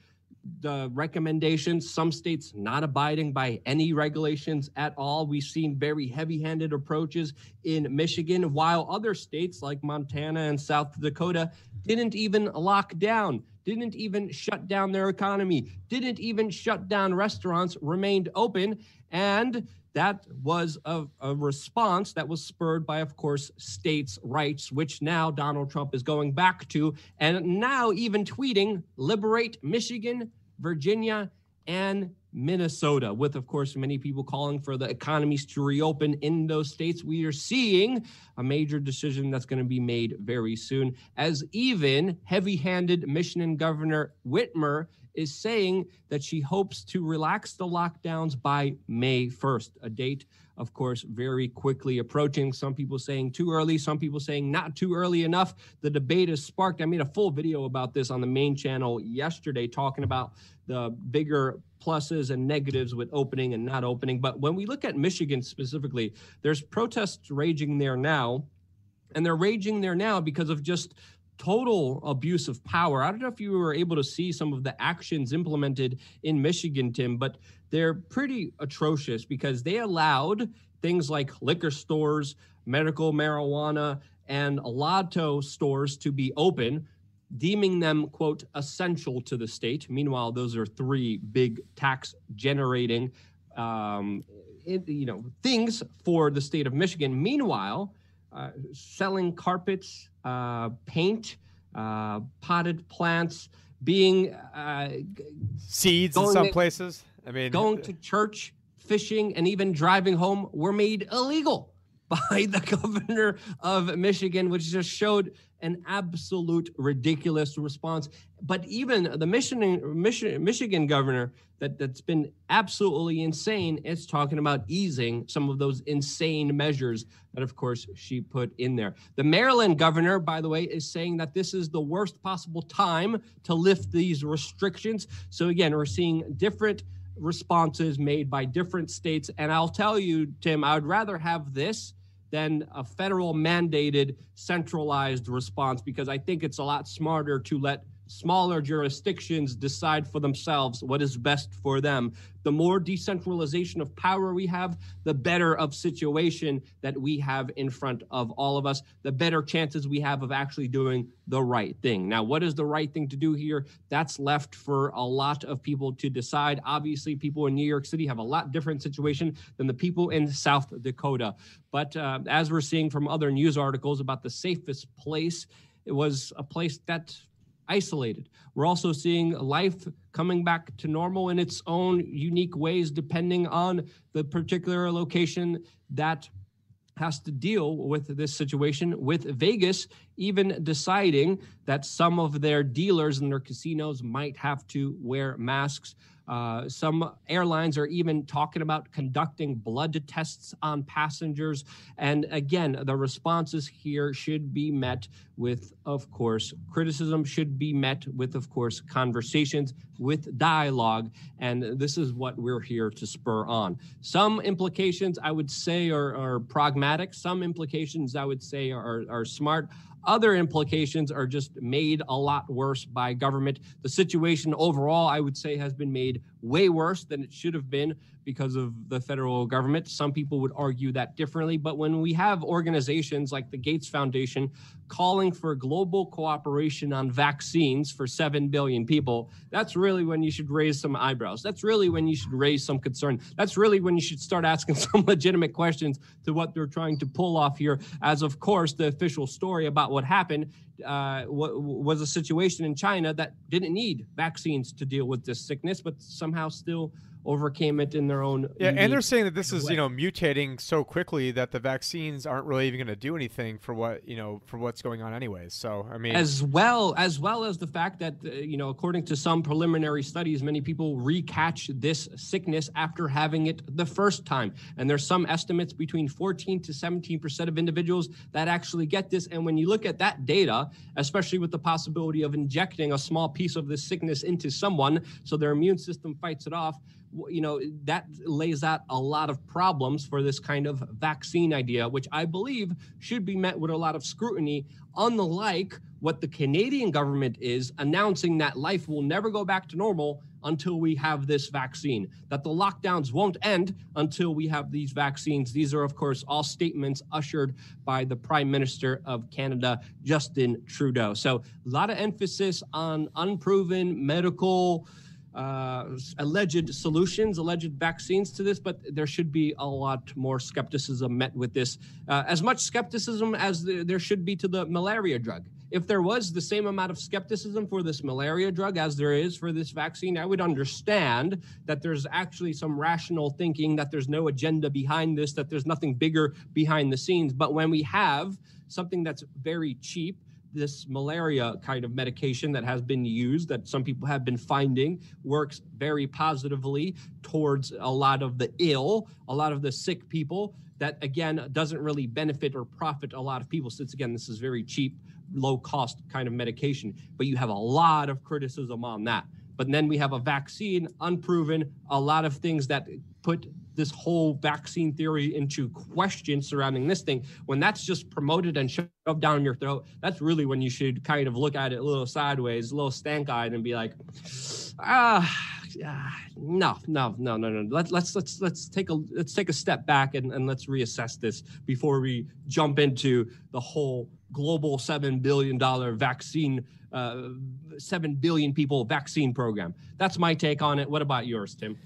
the recommendations, some states not abiding by any regulations at all. We've seen very heavy handed approaches in Michigan, while other states like Montana and South Dakota didn't even lock down, didn't even shut down their economy, didn't even shut down restaurants, remained open. And that was a, a, response that was spurred by, of course, states' rights, which now Donald Trump is going back to, and now even tweeting, liberate Michigan, Virginia, and Minnesota, with, of course, many people calling for the economies to reopen in those states. We are seeing a major decision that's going to be made very soon, as even heavy handed Michigan Governor Whitmer is saying that she hopes to relax the lockdowns by May 1st, a date, of course, very quickly approaching. Some people saying too early, some people saying not too early enough. The debate is sparked. I made a full video about this on the main channel yesterday, talking about the bigger pluses and negatives with opening and not opening. But when we look at Michigan specifically, there's protests raging there now. And they're raging there now because of just total abuse of power. I don't know if you were able to see some of the actions implemented in Michigan, Tim, but they're pretty atrocious because they allowed things like liquor stores, medical marijuana, and lotto stores to be open, deeming them, quote, essential to the state. Meanwhile, those are three big tax generating um, you know, things for the state of Michigan. Meanwhile, selling carpets, uh, paint, uh, potted plants, being uh, seeds in some to, places. I mean, going to church, fishing, and even driving home were made illegal by the governor of Michigan, which just showed an absolute ridiculous response. But even the Michigan, Michigan, Michigan governor that, that's been absolutely insane is talking about easing some of those insane measures that, of course, she put in there. The Maryland governor, by the way, is saying that this is the worst possible time to lift these restrictions. So, again, we're seeing different responses made by different states. And I'll tell you, Tim, I would rather have this than a federal mandated centralized response because I think it's a lot smarter to let smaller jurisdictions decide for themselves what is best for them. The more decentralization of power we have, the better of situation that we have in front of all of us, the better chances we have of actually doing the right thing. Now, what is the right thing to do here? That's left for a lot of people to decide. Obviously, people in New York City have a lot different situation than the people in South Dakota. But uh, as we're seeing from other news articles about the safest place, it was a place that isolated. We're also seeing life coming back to normal in its own unique ways, depending on the particular location that has to deal with this situation, with Vegas even deciding that some of their dealers and their casinos might have to wear masks uh, some airlines are even talking about conducting blood tests on passengers. And again, the responses here should be met with, of course, criticism, should be met with, of course, conversations, with dialogue. And this is what we're here to spur on. Some implications, I would say, are, are pragmatic. Some implications, I would say, are, are smart Other implications are just made a lot worse by government. The situation overall, I would say, has been made way worse than it should have been because of the federal government. Some people would argue that differently. But when we have organizations like the Gates Foundation calling for global cooperation on vaccines for 7 billion people, that's really when you should raise some eyebrows. That's really when you should raise some concern. That's really when you should start asking some legitimate questions to what they're trying to pull off here. As of course, the official story about what happened uh, was a situation in China that didn't need vaccines to deal with this sickness, but somehow still overcame it in their own. Yeah, and they're saying that this is way. you know mutating so quickly that the vaccines aren't really even going to do anything for what you know for what's going on anyways. So I mean, as well as well as the fact that uh, you know according to some preliminary studies, many people recatch this sickness after having it the first time, and there's some estimates between 14 to 17 percent of individuals that actually get this. And when you look at that data, especially with the possibility of injecting a small piece of this sickness into someone so their immune system fights it off you know, that lays out a lot of problems for this kind of vaccine idea, which I believe should be met with a lot of scrutiny, unlike what the Canadian government is announcing that life will never go back to normal until we have this vaccine, that the lockdowns won't end until we have these vaccines. These are, of course, all statements ushered by the Prime Minister of Canada, Justin Trudeau. So, a lot of emphasis on unproven medical uh, alleged solutions, alleged vaccines to this, but there should be a lot more skepticism met with this. Uh, as much skepticism as the, there should be to the malaria drug. If there was the same amount of skepticism for this malaria drug as there is for this vaccine, I would understand that there's actually some rational thinking, that there's no agenda behind this, that there's nothing bigger behind the scenes. But when we have something that's very cheap, this malaria kind of medication that has been used, that some people have been finding, works very positively towards a lot of the ill, a lot of the sick people. That again doesn't really benefit or profit a lot of people, since again, this is very cheap, low cost kind of medication. But you have a lot of criticism on that. But then we have a vaccine, unproven, a lot of things that put this whole vaccine theory into question surrounding this thing. When that's just promoted and shoved down your throat that's really when you should kind of look at it a little sideways a little stank-eyed and be like ah no no no no no let's let's let's let's take a let's take a step back and, and let's reassess this before we jump into the whole global seven billion dollar vaccine uh, seven billion people vaccine program that's my take on it what about yours tim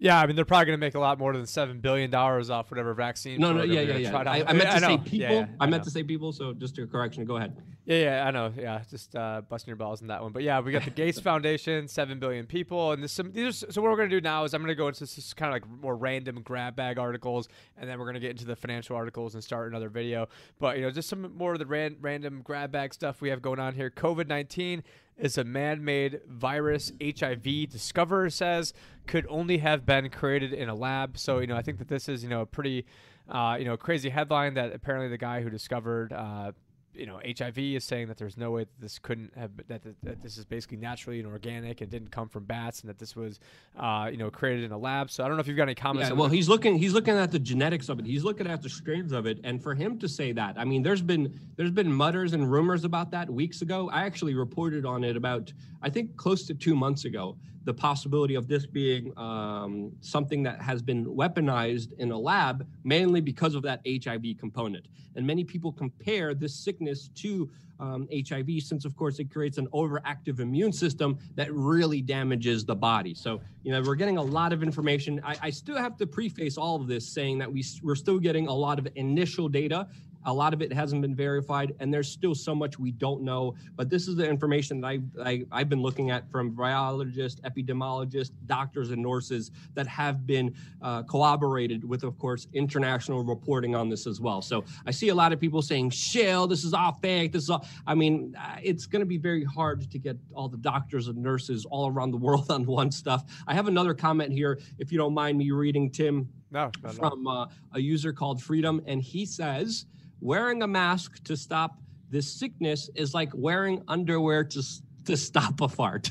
yeah, I mean they're probably going to make a lot more than seven billion dollars off whatever vaccine. No, no, yeah, yeah, yeah. I, I, meant to say people. Yeah, yeah, I, I meant to say people. So just a correction. Go ahead. Yeah, yeah, I know. Yeah, just uh, busting your balls in that one. But yeah, we got the Gates Foundation, seven billion people, and this some. These are, so what we're going to do now is I'm going to go into this kind of like more random grab bag articles, and then we're going to get into the financial articles and start another video. But you know, just some more of the ran, random grab bag stuff we have going on here. COVID nineteen is a man-made virus. HIV discoverer says could only have been created in a lab. So you know, I think that this is you know a pretty uh, you know crazy headline that apparently the guy who discovered uh, you know, HIV is saying that there's no way that this couldn't have that, that, that this is basically naturally and organic and didn't come from bats and that this was, uh, you know, created in a lab. So I don't know if you've got any comments. Yeah, well, he's looking he's looking at the genetics of it. He's looking at the strains of it, and for him to say that, I mean, there's been there's been mutters and rumors about that weeks ago. I actually reported on it about I think close to two months ago the possibility of this being um, something that has been weaponized in a lab, mainly because of that HIV component. And many people compare this sickness to um, HIV, since of course it creates an overactive immune system that really damages the body. So, you know, we're getting a lot of information. I, I still have to preface all of this saying that we, we're still getting a lot of initial data a lot of it hasn't been verified, and there's still so much we don't know. But this is the information that I, I, I've been looking at from biologists, epidemiologists, doctors, and nurses that have been uh, corroborated with, of course, international reporting on this as well. So I see a lot of people saying, "Shill, this is all fake. This is all." I mean, uh, it's going to be very hard to get all the doctors and nurses all around the world on one stuff. I have another comment here, if you don't mind me reading, Tim. No. from uh, a user called Freedom, and he says wearing a mask to stop this sickness is like wearing underwear to to stop a fart.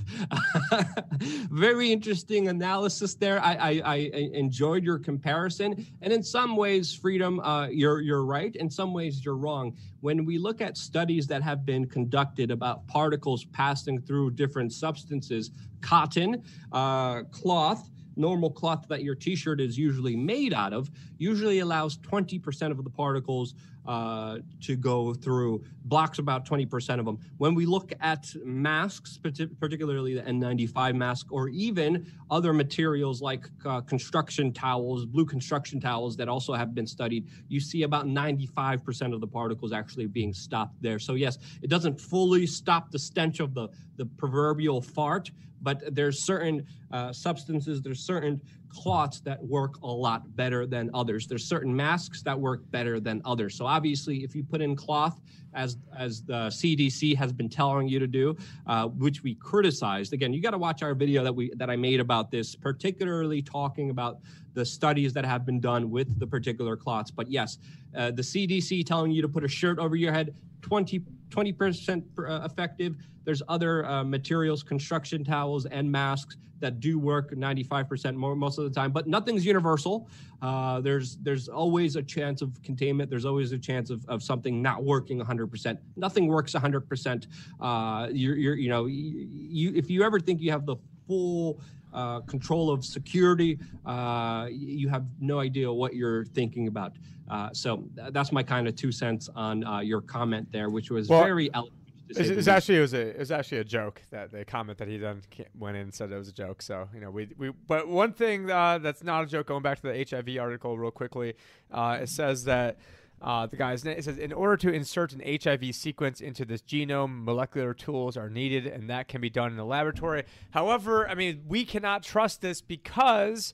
Very interesting analysis there. I, I, I, enjoyed your comparison, and in some ways, freedom, uh, you're you're right. In some ways, you're wrong. When we look at studies that have been conducted about particles passing through different substances, cotton, uh, cloth normal cloth that your t-shirt is usually made out of usually allows 20% of the particles uh, to go through blocks about 20% of them. When we look at masks particularly the n95 mask or even other materials like uh, construction towels blue construction towels that also have been studied you see about 95% of the particles actually being stopped there. So yes it doesn't fully stop the stench of the the proverbial fart but there's certain uh, substances, there's certain cloths that work a lot better than others. There's certain masks that work better than others. So obviously, if you put in cloth, as as the CDC has been telling you to do, uh, which we criticized. Again, you got to watch our video that we that I made about this, particularly talking about the studies that have been done with the particular cloths. But yes, uh, the CDC telling you to put a shirt over your head, 20 20% uh, effective. There's other uh, materials, construction towels, and masks that do work 95% more most of the time, but nothing's universal. Uh, there's there's always a chance of containment. There's always a chance of, of something not working 100%. Nothing works 100%. Uh, you're, you're you know you if you ever think you have the full uh, control of security, uh, you have no idea what you're thinking about. Uh, so that's my kind of two cents on uh, your comment there, which was well, very eloquent. It's, it's actually it was a it was actually a joke that the comment that he then went in and said it was a joke. So you know we we but one thing uh, that's not a joke. Going back to the HIV article real quickly, uh, it says that uh, the guy's name it says in order to insert an HIV sequence into this genome, molecular tools are needed, and that can be done in the laboratory. However, I mean we cannot trust this because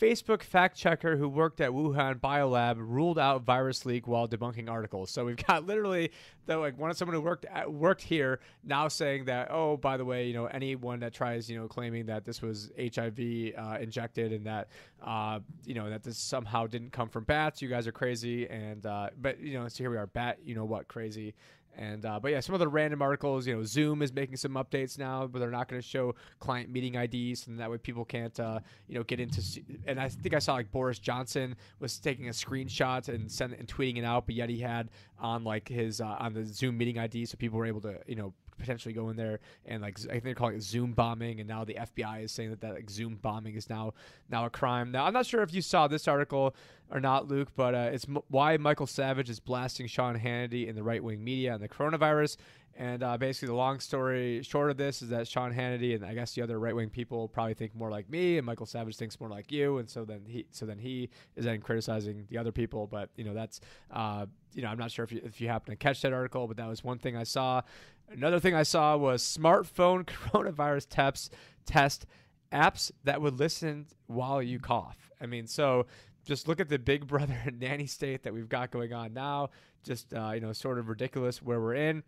Facebook fact checker who worked at Wuhan Biolab ruled out virus leak while debunking articles. So we've got literally the like one of someone who worked at, worked here now saying that oh by the way you know anyone that tries you know claiming that this was HIV uh, injected and that uh, you know that this somehow didn't come from bats you guys are crazy and uh, but you know so here we are bat you know what crazy and uh, but yeah, some other random articles, you know, Zoom is making some updates now, but they're not going to show client meeting IDs, and that way people can't, uh, you know, get into. And I think I saw like Boris Johnson was taking a screenshot and send and tweeting it out, but yet he had on like his uh, on the Zoom meeting ID, so people were able to, you know, potentially go in there and like I think they're calling it Zoom bombing, and now the FBI is saying that that like Zoom bombing is now now a crime. Now I'm not sure if you saw this article or not, Luke, but uh, it's m- why Michael Savage is blasting Sean Hannity in the right wing media on the coronavirus. And uh, basically, the long story short of this is that Sean Hannity and I guess the other right wing people probably think more like me, and Michael Savage thinks more like you, and so then he so then he is then criticizing the other people. But you know that's uh, you know I'm not sure if you, if you happen to catch that article, but that was one thing I saw. Another thing I saw was smartphone coronavirus tests test apps that would listen while you cough. I mean, so just look at the big brother and nanny state that we've got going on now. Just uh, you know, sort of ridiculous where we're in.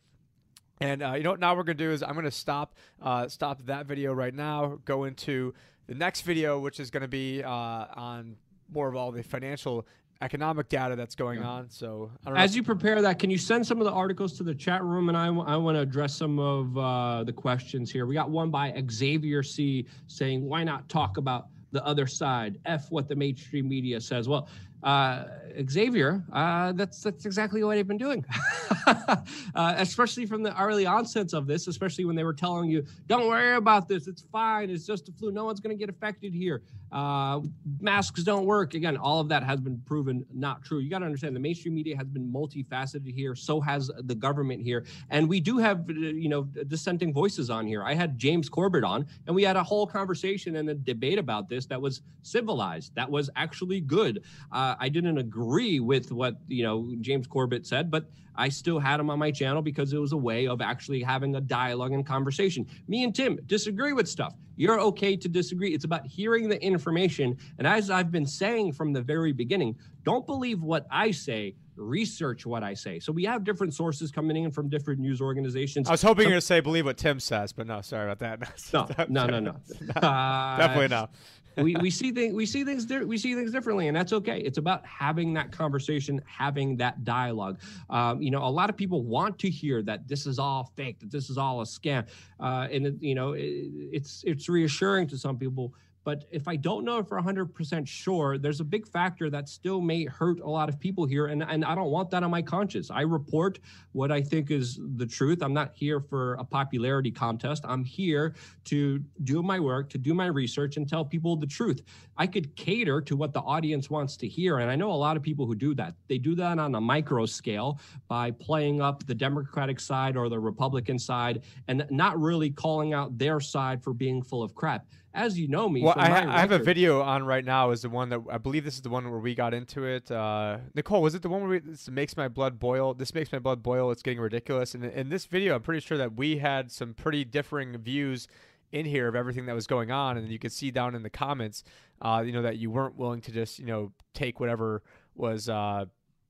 And uh, you know what? Now we're gonna do is I'm gonna stop uh, stop that video right now. Go into the next video, which is gonna be uh, on more of all the financial economic data that's going yeah. on. So as you prepare that, can you send some of the articles to the chat room? And I, I want to address some of uh, the questions here. We got one by Xavier C saying, "Why not talk about?" the other side. F what the mainstream media says. Well, uh, Xavier, uh, that's that's exactly what I've been doing, uh, especially from the early onsets of this. Especially when they were telling you, "Don't worry about this; it's fine. It's just a flu. No one's going to get affected here. Uh, masks don't work." Again, all of that has been proven not true. You got to understand the mainstream media has been multifaceted here. So has the government here, and we do have uh, you know dissenting voices on here. I had James Corbett on, and we had a whole conversation and a debate about this that was civilized. That was actually good. Uh, uh, I didn't agree with what you know James Corbett said, but I still had him on my channel because it was a way of actually having a dialogue and conversation. Me and Tim disagree with stuff. You're okay to disagree. It's about hearing the information. And as I've been saying from the very beginning, don't believe what I say research what I say. So we have different sources coming in from different news organizations. I was hoping Some, you're going to say believe what Tim says, but no, sorry about that. No, no, no, no. no. Uh, definitely not. We, we see things we see things we see things differently, and that's okay. It's about having that conversation, having that dialogue. Um, you know, a lot of people want to hear that this is all fake, that this is all a scam, uh, and it, you know, it, it's it's reassuring to some people but if I don't know for 100% sure, there's a big factor that still may hurt a lot of people here. And, and I don't want that on my conscience. I report what I think is the truth. I'm not here for a popularity contest. I'm here to do my work, to do my research, and tell people the truth. I could cater to what the audience wants to hear. And I know a lot of people who do that. They do that on a micro scale by playing up the Democratic side or the Republican side and not really calling out their side for being full of crap as you know me. Well, I, I, have a video on right now. Is the one that I believe this is the one where we got into it. Uh, Nicole, was it the one where we, this makes my blood boil? This makes my blood boil. It's getting ridiculous. And in this video, I'm pretty sure that we had some pretty differing views in here of everything that was going on, and you could see down in the comments, uh, you know, that you weren't willing to just you know take whatever was. Uh,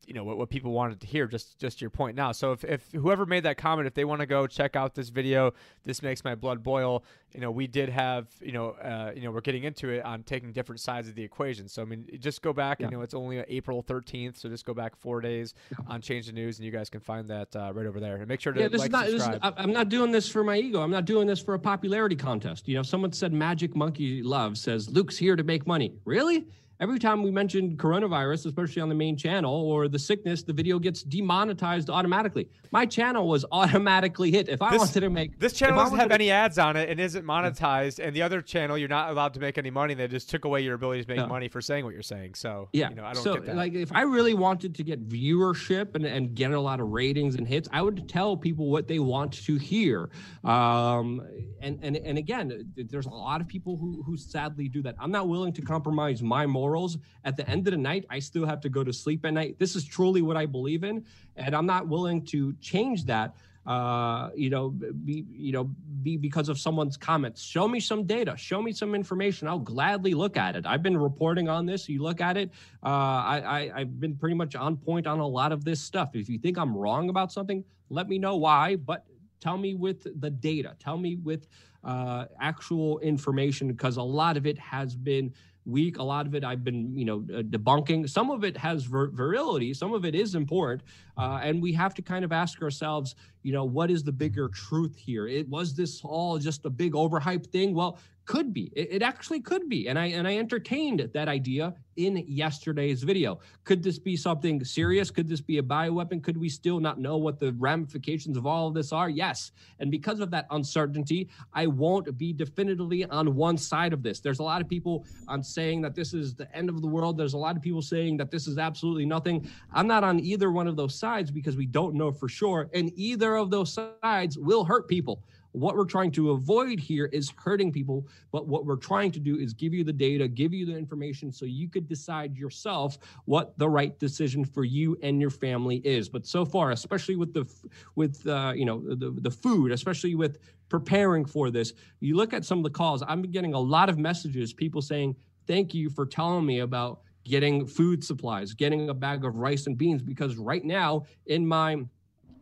you know what, what people wanted to hear just just your point now. So if, if whoever made that comment if they want to go check out this video this makes my blood boil you know we did have you know uh, you know we're getting into it on taking different sides of the equation. So i mean just go back yeah. you know it's only april 13th so just go back four days on change the news and you guys can find that uh, right over there. And make sure to yeah, this like, is not, this is, i'm not doing this for my ego. I'm not doing this for a popularity contest. You know someone said magic monkey love says luke's here to make money. Really every time we mention coronavirus, especially on the main channel or the sickness, the video gets demonetized automatically. My channel was automatically hit. If I this, wanted to make this channel doesn't have to, any ads on it and isn't monetized, yeah. and the other channel you're not allowed to make any money. They just took away your ability to make no. money for saying what you're saying. So yeah, you know, I don't so, get that. Like if I really wanted to get viewership and, and get a lot of ratings and hits, I would tell people what they want to hear. Um, and and and again, there's a lot of people who who sadly do that. I'm not willing to compromise my moral morals. At the end of the night, I still have to go to sleep at night. This is truly what I believe in, and I'm not willing to change that. Uh, you know, be you know, be because of someone's comments. Show me some data. Show me some information. I'll gladly look at it. I've been reporting on this. You look at it. Uh, I, I I've been pretty much on point on a lot of this stuff. If you think I'm wrong about something, let me know why. But tell me with the data. Tell me with uh, actual information because a lot of it has been week. A lot of it I've been, you know, uh, debunking. Some of it has vir- virility. Some of it is important, uh, and we have to kind of ask ourselves, you know, what is the bigger truth here? It was this all just a big overhyped thing. Well, could be. It, it, actually could be. And I and I entertained that idea in yesterday's video. Could this be something serious? Could this be a bioweapon? Could we still not know what the ramifications of all of this are? Yes. And because of that uncertainty, I won't be definitively on one side of this. There's a lot of people on saying that this is the end of the world. There's a lot of people saying that this is absolutely nothing. I'm not on either one of those sides because we don't know for sure. And either of those sides will hurt people. What we're trying to avoid here is hurting people, but what we're trying to do is give you the data, give you the information so you could decide yourself what the right decision for you and your family is. But so far, especially with the with uh, you know the the food, especially with preparing for this, you look at some of the calls. I'm getting a lot of messages, people saying, "Thank you for telling me about." Getting food supplies, getting a bag of rice and beans, because right now in my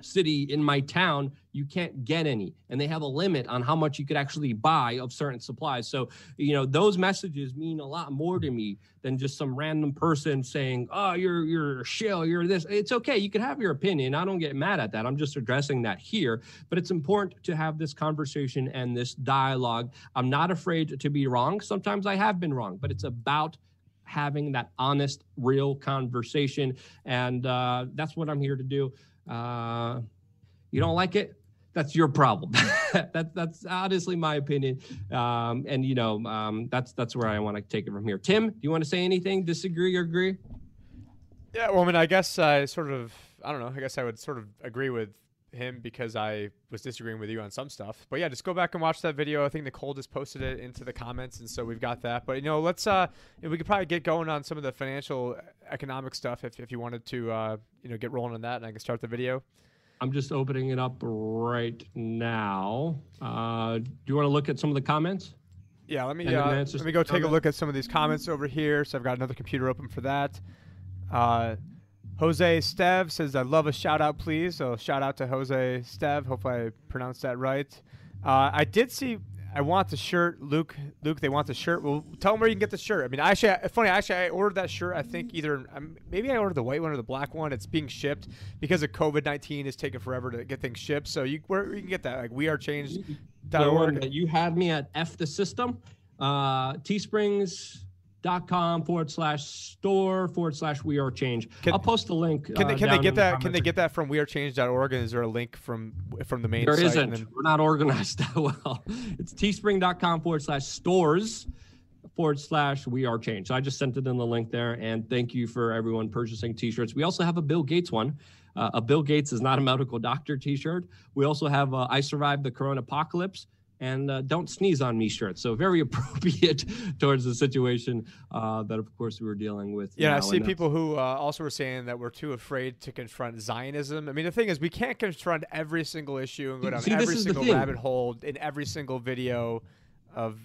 city in my town you can't get any. And they have a limit on how much you could actually buy of certain supplies. So you know those messages mean a lot more to me than just some random person saying oh you're you're a shill you're this. It's okay. You can have your opinion. I don't get mad at that. I'm just addressing that here. But it's important to have this conversation and this dialogue. I'm not afraid to be wrong. Sometimes i have been wrong but it's about having that honest real conversation. And uh, that's what i'm here to do uh, you don't like it? That's your problem. that, that's honestly my opinion. Um, and you know, um, that's that's where I want to take it from here. Tim, do you want to say anything? Disagree or agree? Yeah, well, I mean, I guess I sort of, I don't know. I guess I would sort of agree with him because I was disagreeing with you on some stuff. But yeah, just go back and watch that video. I think Nicole just posted it into the comments, and so we've got that. But you know, let's uh, we could probably get going on some of the financial economic stuff if if you wanted to uh, you know, get rolling on that, and I can start the video. I'm just opening it up right now. Uh, do you want to look at some of the comments? Yeah, let me uh, let me go take a look at some of these comments over here. So I've got another computer open for that. Uh, Jose Stev says, "I love a shout out, please." So shout out to Jose Stev. Hopefully I pronounced that right. Uh, I did see. I want the shirt, Luke. Luke, they want the shirt. Well, tell them where you can get the shirt. I mean, actually, funny. Actually, I ordered that shirt. I think either um, maybe I ordered the white one or the black one. It's being shipped because of COVID nineteen. It's taking forever to get things shipped. So you where you can get that? Like we are changed. You had me at f the system. Uh, Teesprings dot com forward slash store forward slash we are change. Can, I'll post the link. Can they, uh, can they get that? Can they get that from wearechange.org? And is there a link from from the main? There site isn't. Then... We're not organized that well. It's teespring.com forward slash stores forward slash we are change. So I just sent it in the link there. And thank you for everyone purchasing t-shirts. We also have a Bill Gates one. Uh, a Bill Gates is not a medical doctor t-shirt. We also have a I survived the corona apocalypse and uh, don't sneeze on me shirt. So very appropriate towards the situation uh, that, of course, we were dealing with. Yeah. I see people who uh, also were saying that we're too afraid to confront Zionism. I mean, the thing is, we can't confront every single issue and go down see, every single rabbit hole in every single video of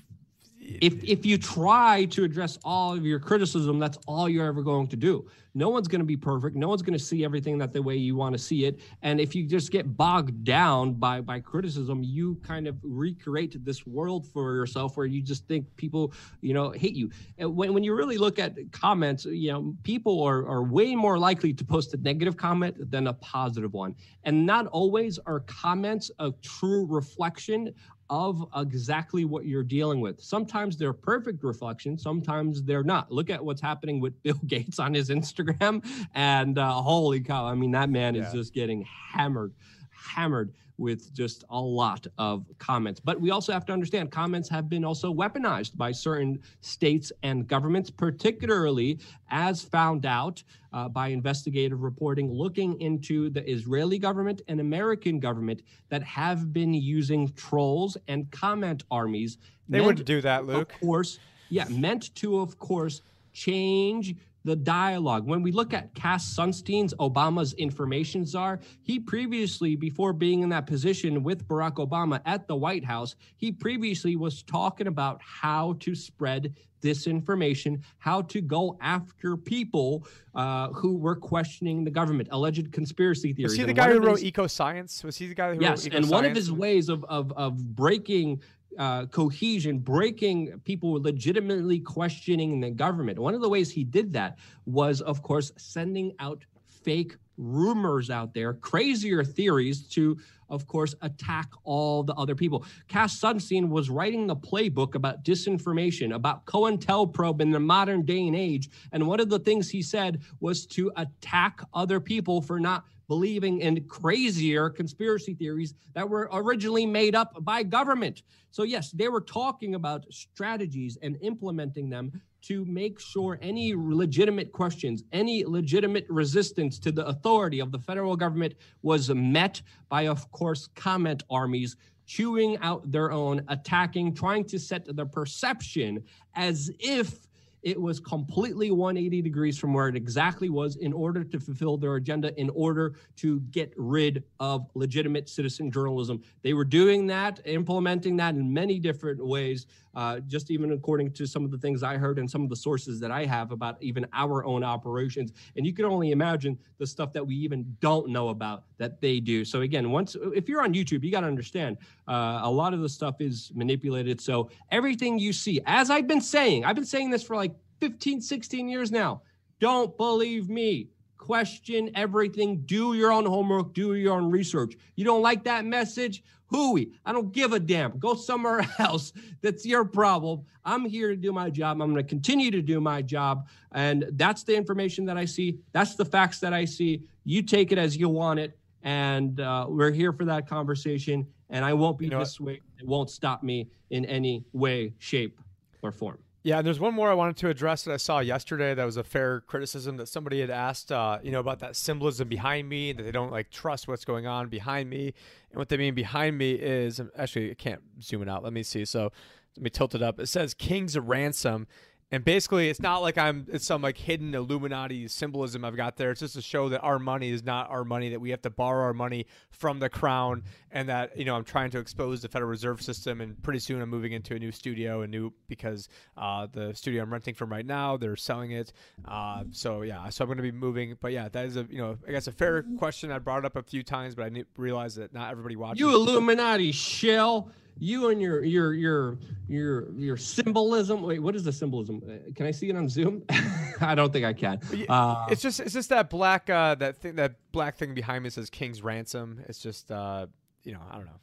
if if you try to address all of your criticism, that's all you're ever going to do. No one's going to be perfect. No one's going to see everything that the way you want to see it. And if you just get bogged down by by criticism, you kind of recreate this world for yourself where you just think people, you know, hate you. And when when you really look at comments, you know, people are are way more likely to post a negative comment than a positive one. And not always are comments a true reflection of exactly what you're dealing with. Sometimes they're perfect reflection, sometimes they're not. Look at what's happening with Bill Gates on his Instagram, and uh, holy cow! I mean, that man yeah. is just getting hammered, hammered with just a lot of comments. But we also have to understand comments have been also weaponized by certain states and governments, particularly as found out uh, by investigative reporting looking into the Israeli government and American government that have been using trolls and comment armies. They wouldn't do that, Luke. Of course, yeah, meant to, of course, change the dialogue. When we look at Cass Sunstein's Obama's information czar, he previously, before being in that position with Barack Obama at the White House, he previously was talking about how to spread disinformation, how to go after people uh, who were questioning the government, alleged conspiracy theories. Was he the and guy who wrote his, Eco Science? Was he the guy who yes, wrote Eco and one of his ways of, of, of breaking uh, cohesion, breaking people legitimately questioning the government. One of the ways he did that was, of course, sending out fake rumors out there, crazier theories to, of course, attack all the other people. Cass Sunstein was writing the playbook about disinformation, about COINTELPRO in the modern day and age. And one of the things he said was to attack other people for not believing in crazier conspiracy theories that were originally made up by government. So, yes, they were talking about strategies and implementing them to make sure any legitimate questions, any legitimate resistance to the authority of the federal government was met by, of course, comment armies chewing out their own, attacking, trying to set the perception as if it was completely 180 degrees from where it exactly was in order to fulfill their agenda, in order to get rid of legitimate citizen journalism. They were doing that, implementing that in many different ways, uh, just even according to some of the things I heard and some of the sources that I have about even our own operations. And you can only imagine the stuff that we even don't know about that they do. So, again, once if you're on YouTube, you got to understand uh, a lot of the stuff is manipulated. So, everything you see, as I've been saying, I've been saying this for like 15, 16 years now. Don't believe me. Question everything. Do your own homework. Do your own research. You don't like that message? Hooey. I don't give a damn. Go somewhere else. That's your problem. I'm here to do my job. I'm going to continue to do my job. And that's the information that I see. That's the facts that I see. You take it as you want it. And uh, we're here for that conversation. And I won't be you know dissuaded. It won't stop me in any way, shape, or form. Yeah, and there's one more I wanted to address that I saw yesterday. That was a fair criticism that somebody had asked, uh, you know, about that symbolism behind me, that they don't like trust what's going on behind me. And what they mean behind me is actually I can't zoom it out. Let me see. So let me tilt it up. It says "Kings of Ransom," And basically, it's not like I'm it's some like hidden Illuminati symbolism I've got there. It's just to show that our money is not our money, that we have to borrow our money from the crown, and that you know I'm trying to expose the Federal Reserve System. And pretty soon I'm moving into a new studio, a new because uh, the studio I'm renting from right now they're selling it. Uh, so yeah, so I'm going to be moving. But yeah, that is a you know I guess a fair question. I brought it up a few times, but I realized that not everybody watches. You Illuminati shell you and your your your your your symbolism. Wait, what is the symbolism? Uh, can I see it on Zoom? I don't think I can. Uh, it's just it's just that black uh, that thing that black thing behind me says King's Ransom. It's just uh, you know I don't know,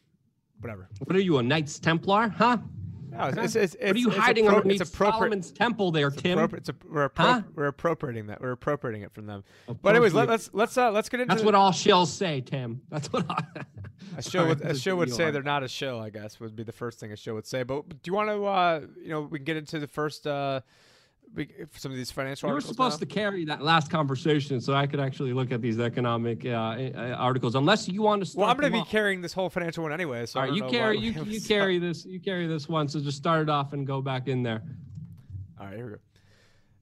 whatever. What are you a Knights Templar, huh? No, it's, it's, it's, what are you hiding appro- underneath Solomon's temple there, Tim? It's a, we're, appro- huh? we're appropriating that. We're appropriating it from them. But anyways, let, us let's uh, let's get into. That's what all shills say, Tim. That's what I, a show would a show would say they're not a show. I guess would be the first thing a show would say. But do you want to uh, you know we can get into the first. Uh, some of these financial. You were supposed now? to carry that last conversation, so I could actually look at these economic uh, articles. Unless you want to. well, I'm going to be carrying this whole financial one anyway. So all right, you carry you, you carry this you carry this one. So just start it off and go back in there. All right, here we go.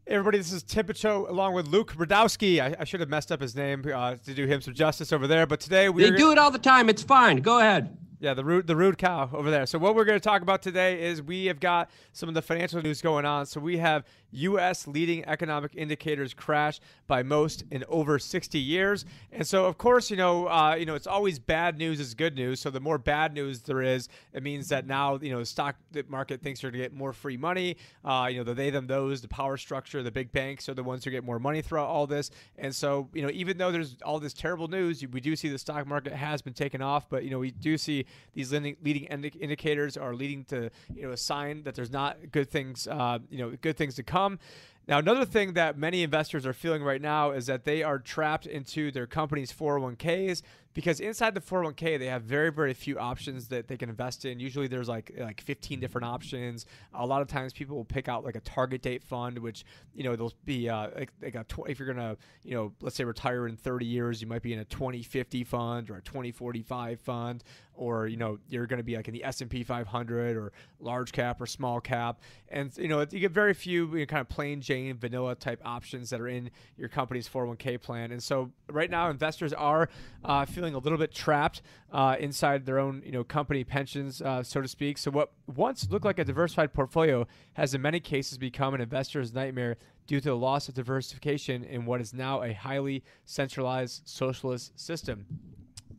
Hey everybody, this is Tim Picciott along with Luke Rudkowski. I, I, should have messed up his name uh, to do him some justice over there, but today we they do it all the time. It's fine. Go ahead. Yeah, the rude, the rude cow over there. So what we're going to talk about today is we have got some of the financial news going on. So we have U.S. leading economic indicators crash by most in over 60 years, and so of course, you know, uh, you know, it's always bad news is good news. So the more bad news there is, it means that now you know the stock market thinks they're going to get more free money. Uh, you know, the they them those, the power structure, the big banks are the ones who get more money throughout all this. And so you know, even though there's all this terrible news, we do see the stock market has been taken off, but you know, we do see these leading, leading indicators are leading to you know a sign that there's not good things uh, you know good things to come. Now, another thing that many investors are feeling right now is that they are trapped into their company's 401ks because inside the 401k they have very very few options that they can invest in. Usually there's like like 15 different options. A lot of times people will pick out like a target date fund which you know they'll be uh, like, like a tw- if you're gonna you know let's say retire in 30 years you might be in a 2050 fund or a 2045 fund or you know you're to be like in the S&P 500 or large cap or small cap. And you know you get very few you know, kind of plain Jane vanilla type options that are in your company's 401k plan. And so right now investors are uh, feeling feeling a little bit trapped uh, inside their own you know company pensions, uh, so to speak. So what once looked like a diversified portfolio has in many cases become an investor's nightmare due to the loss of diversification in what is now a highly centralized socialist system.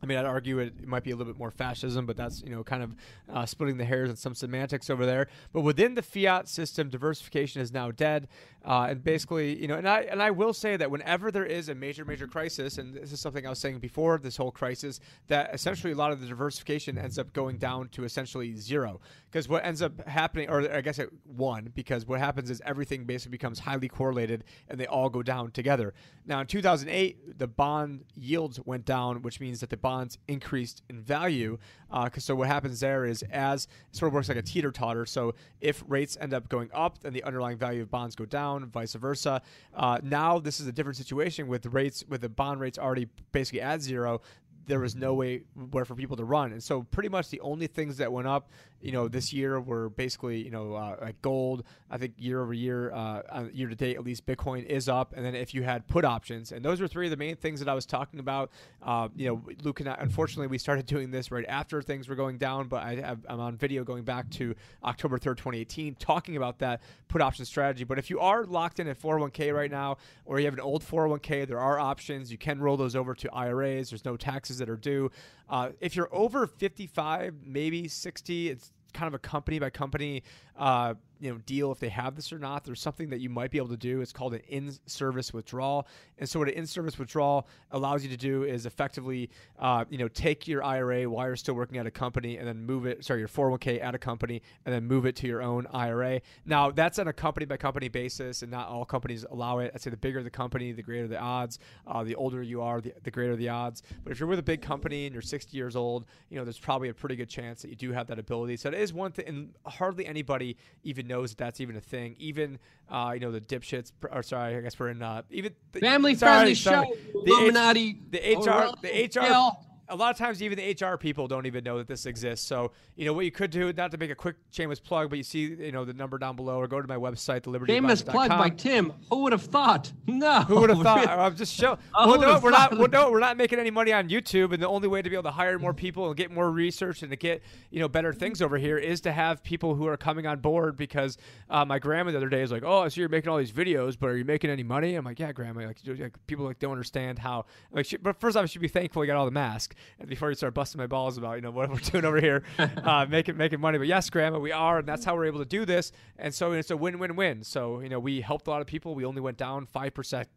I mean, I'd argue it, might be a little bit more fascism, but that's you know kind of uh, splitting the hairs and some semantics over there. But within the fiat system, diversification is now dead, uh, and basically, you know, and I and I will say that whenever there is a major major crisis, and this is something I was saying before this whole crisis, that essentially a lot of the diversification ends up going down to essentially zero, because what ends up happening, or I guess it one, because what happens is everything basically becomes highly correlated, and they all go down together. Now, in 2008, the bond yields went down, which means that the bonds increased in value. Uh, so what happens there is as it sort of works like a teeter totter. So if rates end up going up, then the underlying value of bonds go down, vice versa. Uh, now this is a different situation with rates with the bond rates already basically at zero there was no way where for people to run. And so pretty much the only things that went up, you know, this year were basically, you know, uh, like gold. I think year over year, uh, year to date, at least Bitcoin is up. And then if you had put options, and those were three of the main things that I was talking about. Uh, you know, Luke and I, unfortunately, we started doing this right after things were going down, but I I'm on video going back to October 3rd, 2018, talking about that put option strategy. But if you are locked in at 401k right now, or you have an old 401k, there are options. You can roll those over to IRAs. There's no taxes that are due. Uh, if you're over 55, maybe 60, it's kind of a company by company uh, you know deal if they have this or not. There's something that you might be able to do. It's called an in-service withdrawal. And so what an in-service withdrawal allows you to do is effectively uh, you know take your IRA while you're still working at a company and then move it. Sorry, your 401k at a company and then move it to your own IRA. Now that's on a company by company basis, and not all companies allow it. I'd say the bigger the company, the greater the odds. Uh, the older you are, the, the greater the odds. But if you're with a big company and you're 60 years old, you know there's probably a pretty good chance that you do have that ability. So it is one thing, and hardly anybody even knows that that's even a thing. Even uh, you know the dipshits. Or sorry, I guess we're in uh, even the, family sorry, friendly sorry, show. The Illuminati. the HR. The HR a lot of times even the HR people don't even know that this exists. So, you know, what you could do, not to make a quick shameless plug, but you see, you know, the number down below or go to my website, the Liberty. Shameless plug by Tim. Who would have thought? No. Who would have thought? I'm just showing. well, no, we're not, well, no, we're not making any money on YouTube. And the only way to be able to hire more people and get more research and to get, you know, better things over here is to have people who are coming on board because uh, my grandma the other day is like, oh, so you're making all these videos, but are you making any money? I'm like, yeah, grandma. Like, like people like don't understand how, like, she, but first off, I should be thankful you got all the masks. And before you start busting my balls about you know what we're doing over here, uh, making making money. But yes, Grandma, we are, and that's how we're able to do this. And so it's a win-win-win. So you know we helped a lot of people. We only went down five percent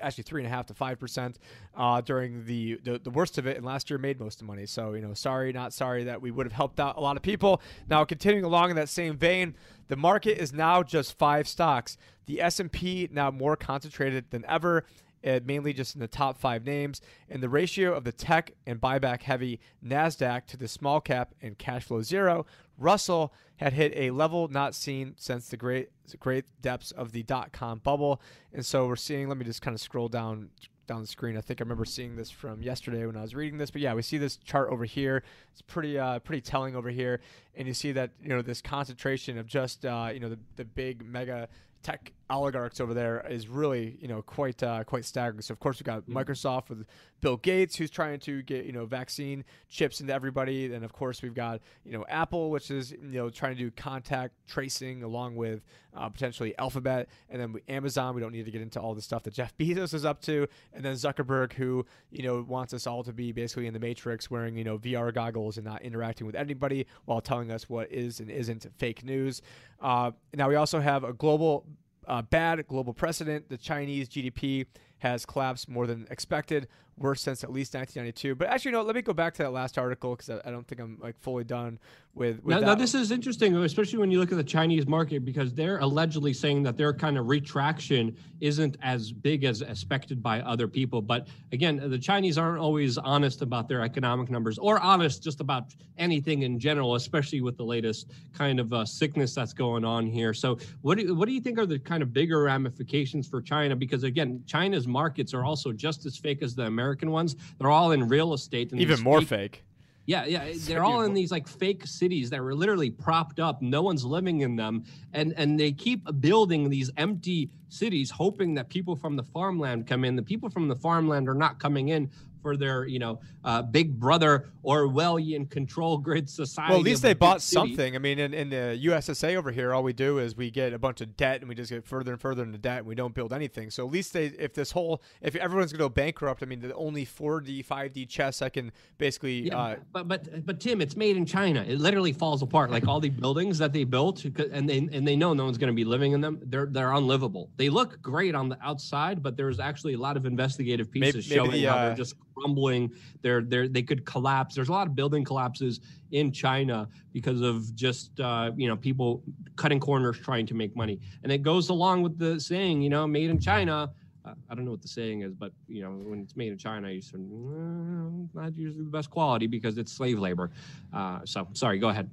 actually three and a half to five percent uh, during the, the, the worst of it, and last year made most of the money. So you know, sorry, not sorry that we would have helped out a lot of people. Now, continuing along in that same vein, the market is now just five stocks. The S and P now more concentrated than ever. Uh, mainly just in the top five names, and the ratio of the tech and buyback heavy NASDAQ to the small cap and cash flow zero Russell had hit a level not seen since the great great depths of the dot com bubble. And so we're seeing, let me just kind of scroll down down the screen. I think I remember seeing this from yesterday when I was reading this. But yeah, we see this chart over here. It's pretty uh, pretty telling over here, and you see that you know this concentration of just uh, you know the, the big mega tech oligarchs over there is really you know quite uh, quite staggering. So of course we've got mm-hmm. Microsoft with Bill Gates who's trying to get you know vaccine chips into everybody, and of course we've got you know Apple which is you know trying to do contact tracing along with uh, potentially Alphabet, and then Amazon. We don't need to get into all the stuff that Jeff Bezos is up to, and then Zuckerberg who you know wants us all to be basically in the Matrix wearing you know VR goggles and not interacting with anybody while telling us what is and isn't fake news. Uh, now we also have a global uh, bad global precedent. The Chinese GDP has collapsed more than expected, worse since at least 1992. But actually, no. Let me go back to that last article because I, I, don't think I'm like fully done with. with now, now, this is interesting, especially when you look at the Chinese market because they're allegedly saying that their kind of retraction isn't as big as expected by other people. But again, the Chinese aren't always honest about their economic numbers or honest just about anything in general, especially with the latest kind of uh, sickness that's going on here. So, what do what do you think are the kind of bigger ramifications for China? Because again, China's markets are also just as fake as the American ones. They're all in real estate. And Even more fake. Yeah, yeah, they're all in these like fake cities that were literally propped up. No one's living in them, and and they keep building these empty cities, hoping that people from the farmland come in. The people from the farmland are not coming in for their, you know, uh, big brother Orwellian control grid society. Well, at least they bought something. I mean, in, in the USSA over here, all we do is we get a bunch of debt and we just get further and further into debt and we don't build anything. So at least they, if this whole, if everyone's going to go bankrupt, I mean, the only 4D, 5D chess I can basically. Yeah, uh, but but but Tim, it's made in China. It literally falls apart. Like all the buildings that they built, and they and they know no one's going to be living in them. They're they're unlivable. They look great on the outside, but there's actually a lot of investigative pieces maybe, showing maybe how uh, they're just crumbling. They're they they could collapse. There's a lot of building collapses in China because of just uh, you know people cutting corners trying to make money, and it goes along with the saying you know made in China. Uh, I don't know what the saying is, but you know when it's made in China, you say well, not usually the best quality because it's slave labor. Uh, so sorry, go ahead.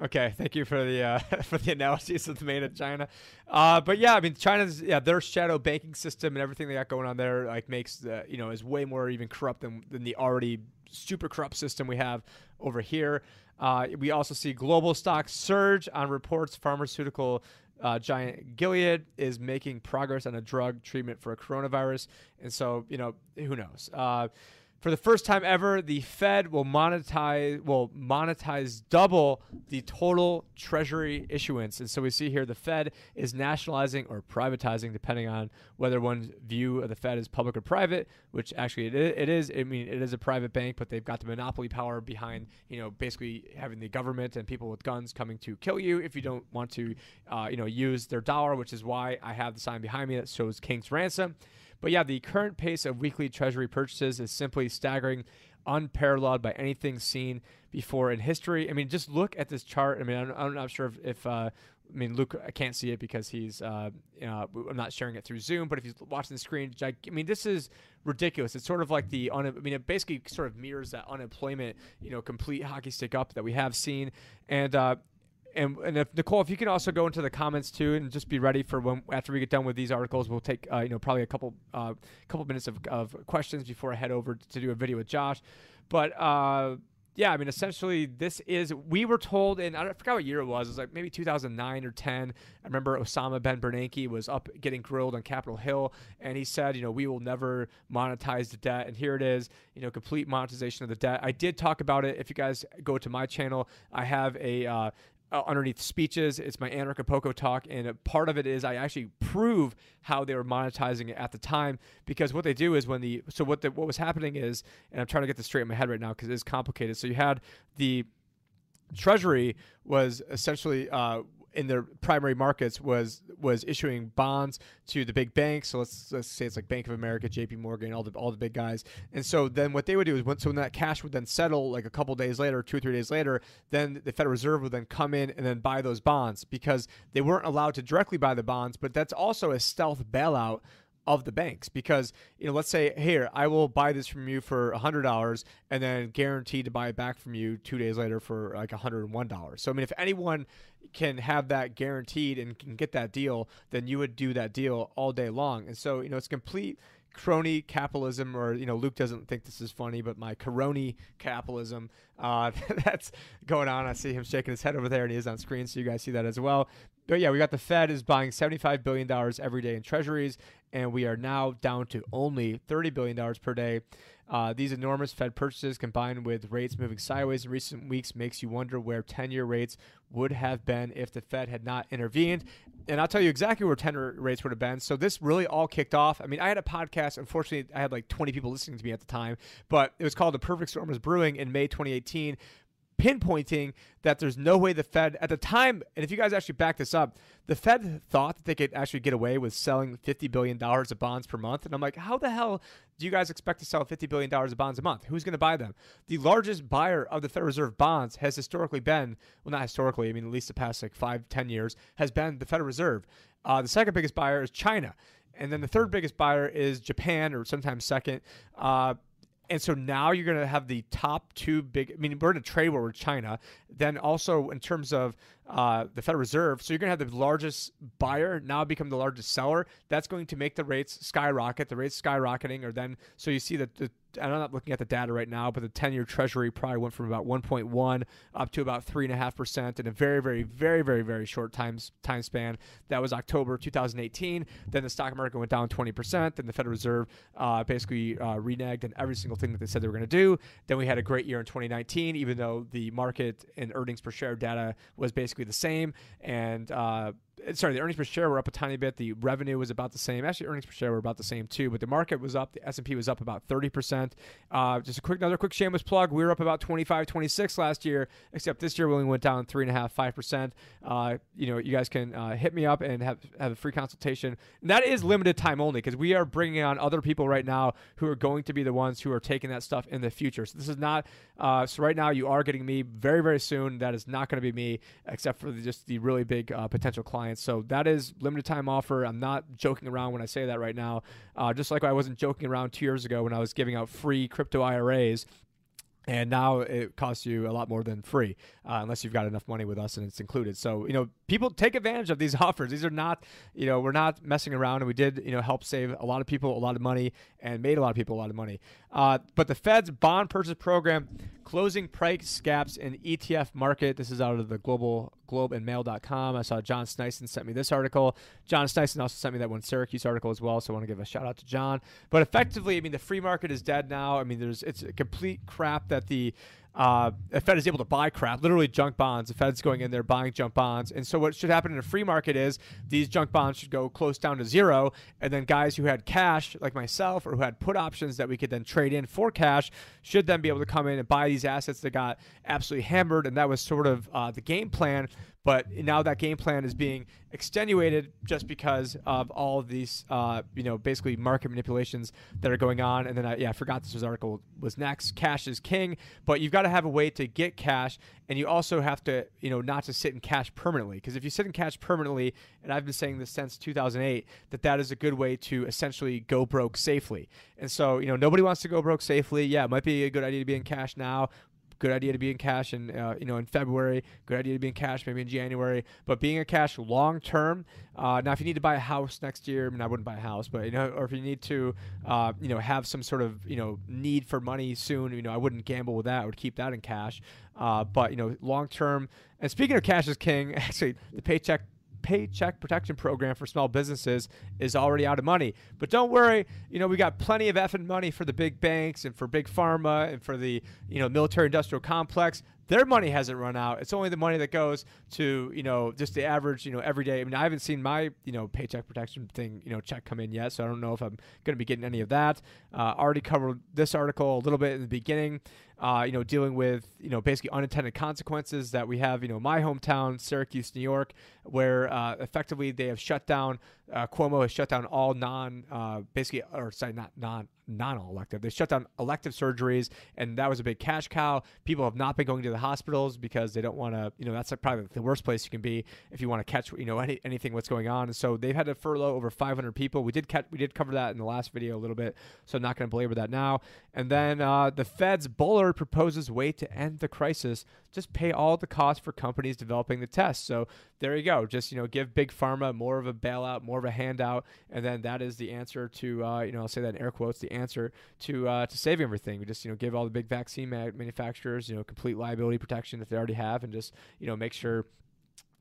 Okay, thank you for the uh, for the analysis of the made in China. Uh, but yeah, I mean, China's yeah their shadow banking system and everything they got going on there like makes the you know is way more even corrupt than than the already super corrupt system we have over here. Uh, we also see global stocks surge on reports pharmaceutical uh, giant Gilead is making progress on a drug treatment for a coronavirus, and so you know who knows. For the first time ever, the Fed will monetize will monetize double the total Treasury issuance, and so we see here the Fed is nationalizing or privatizing, depending on whether one's view of the Fed is public or private. Which actually it is. I mean, it is a private bank, but they've got the monopoly power behind you know basically having the government and people with guns coming to kill you if you don't want to uh, you know use their dollar, which is why I have the sign behind me that shows King's ransom. But yeah, the current pace of weekly Treasury purchases is simply staggering, unparalleled by anything seen before in history. I mean, just look at this chart. I mean, I'm, I'm not sure if, if uh, I mean, Luke, I can't see it because he's, uh, uh, I'm not sharing it through Zoom, but if he's watching the screen, I mean, this is ridiculous. It's sort of like the, un- I mean, it basically sort of mirrors that unemployment, you know, complete hockey stick up that we have seen. And, uh, and, and if Nicole, if you can also go into the comments too, and just be ready for when after we get done with these articles, we'll take uh, you know probably a couple uh, couple minutes of, of questions before I head over to do a video with Josh. But uh, yeah, I mean, essentially, this is we were told in I forgot what year it was. It was like maybe 2009 or 10. I remember Osama Ben Bernanke was up getting grilled on Capitol Hill, and he said, you know, we will never monetize the debt, and here it is, you know, complete monetization of the debt. I did talk about it. If you guys go to my channel, I have a uh, uh, underneath speeches. It's my Anarchapulco talk, and part of it is I actually prove how they were monetizing it at the time because what they do is when the so what the, what was happening is, and I'm trying to get this straight in my head right now because it's complicated. So you had the Treasury was essentially uh, in their primary markets was was issuing bonds to the big banks. So let's, let's say it's like Bank of America, J.P. Morgan, all the all the big guys. And so then what they would do is when so when that cash would then settle like a couple days later, two or three days later, then the Federal Reserve would then come in and then buy those bonds because they weren't allowed to directly buy the bonds, but that's also a stealth bailout of the banks because you know let's say here I will buy this from you for hundred dollars and then guaranteed to buy it back from you two days later for like hundred and one dollars. So I mean if anyone can have that guaranteed and can get that deal, then you would do that deal all day long. And so you know it's complete crony capitalism, or you know, Luke doesn't think this is funny, but my crony capitalism uh, that's going on. I see him shaking his head over there, and he is on screen, so you guys see that as well. But yeah, we got the Fed is buying $75 billion every day in treasuries, and we are now down to only $30 billion per day. Uh, these enormous Fed purchases combined with rates moving sideways in recent weeks makes you wonder where 10 year rates would have been if the Fed had not intervened. And I'll tell you exactly where 10 year rates would have been. So this really all kicked off. I mean, I had a podcast. Unfortunately, I had like 20 people listening to me at the time, but it was called The Perfect Storm is Brewing in May 2018 pinpointing that there's no way the Fed at the time, and if you guys actually back this up, the Fed thought that they could actually get away with selling $50 billion of bonds per month. And I'm like, how the hell do you guys expect to sell $50 billion of bonds a month? Who's going to buy them? The largest buyer of the Federal Reserve bonds has historically been, well, not historically, I mean, at least the past like five, ten years, has been the Federal Reserve. Uh, the second biggest buyer is China. And then the third biggest buyer is Japan, or sometimes second. Uh, and so now you're going to have the top two big. I mean, we're in a trade war with China. Then also in terms of uh, the Federal Reserve, so you're going to have the largest buyer now become the largest seller. That's going to make the rates skyrocket. The rates skyrocketing, or then so you see that the I'm not looking at the data right now, but the 10 year treasury probably went from about 1.1 up to about 3.5% in a very, very, very, very, very short time, time span. That was October 2018. Then the stock market went down 20%. Then the Federal Reserve uh, basically uh, reneged on every single thing that they said they were going to do. Then we had a great year in 2019, even though the market and earnings per share data was basically the same. And uh, sorry, the earnings per share were up a tiny bit. The revenue was about the same. Actually, earnings per share were about the same too. But the market was up. The S and P was up about thirty percent. Uh, just a quick, another quick shameless plug. We were up about 25, 26 last year, except this year we only went down three and a half, five percent. Uh, you know, you guys can uh, hit me up and have have a free consultation. And that is limited time only because we are bringing on other people right now who are going to be the ones who are taking that stuff in the future. So this is not. Uh, so right now you are getting me very, very soon. That is not going to be me, except for the, just the really big uh, potential clients. So that is limited time offer. I'm not joking around when I say that right now. Uh, just like I wasn't joking around two years ago when I was giving out free crypto IRAs and now it costs you a lot more than free uh, unless you've got enough money with us and it's included so you know people take advantage of these offers. These are not you know we're not messing around and we did you know help save a lot of people a lot of money and made a lot of people a lot of money. Uh, but the fed's bond purchase program closing price gaps in etf market. This is out of the global globe and mail.com i saw john sneisen sent me this article. John sneisen also sent me that one syracuse article as well so i want to give a shout out to john. But effectively i mean the free market is dead now. I mean there's it's a complete crap that the uh, the Fed is able to buy crap, literally junk bonds. The Fed's going in there buying junk bonds. And so, what should happen in a free market is these junk bonds should go close down to zero. And then, guys who had cash, like myself, or who had put options that we could then trade in for cash, should then be able to come in and buy these assets that got absolutely hammered. And that was sort of uh, the game plan. But now that game plan is being extenuated just because of all of these, uh, you know, basically market manipulations that are going on. And then, I, yeah, I forgot this was article was next. Cash is king, but you've got to have a way to get cash, and you also have to, you know, not to sit in cash permanently. Because if you sit in cash permanently, and I've been saying this since 2008, that that is a good way to essentially go broke safely. And so, you know, nobody wants to go broke safely. Yeah, it might be a good idea to be in cash now good idea to be in cash in uh, you know in February. Good idea to be in cash maybe in January. But being in cash long term. Uh, now, if you need to buy a house next year, I mean, I wouldn't buy a house, but you know, or if you need to, uh, you know, have some sort of you know need for money soon, you know, I wouldn't gamble with that. I would keep that in cash. Uh, but you know, long term. And speaking of cash is king, actually, the paycheck Paycheck Protection Program for small businesses is already out of money. But don't worry, you know, we got plenty of effing money for the big banks and for big pharma and for the, you know, military industrial complex. Their money hasn't run out. It's only the money that goes to you know just the average you know everyday. I mean, I haven't seen my you know paycheck protection thing you know check come in yet, so I don't know if I'm going to be getting any of that. Uh, already covered this article a little bit in the beginning uh, you know, dealing with, you know, basically unintended consequences that we have, you know, my hometown, Syracuse, New York, where uh, effectively they have shut down, uh, Cuomo has shut down all non, uh, basically, or sorry, not non, non-elective. They shut down elective surgeries, and that was a big cash cow. People have not been going to the hospitals because they don't want to. You know, that's probably the worst place you can be if you want to catch, you know, any, anything what's going on. And so they've had to furlough over 500 people. We did catch, we did cover that in the last video a little bit, so I'm not going to belabor that now. And then uh, the Fed's Bullard proposes way to end the crisis. Just pay all the costs for companies developing the test. So there you go. Just you know, give big pharma more of a bailout, more of a handout, and then that is the answer to uh, you know, I'll say that in air quotes, the answer to uh, to saving everything. We just you know give all the big vaccine ma- manufacturers you know complete liability protection that they already have, and just you know make sure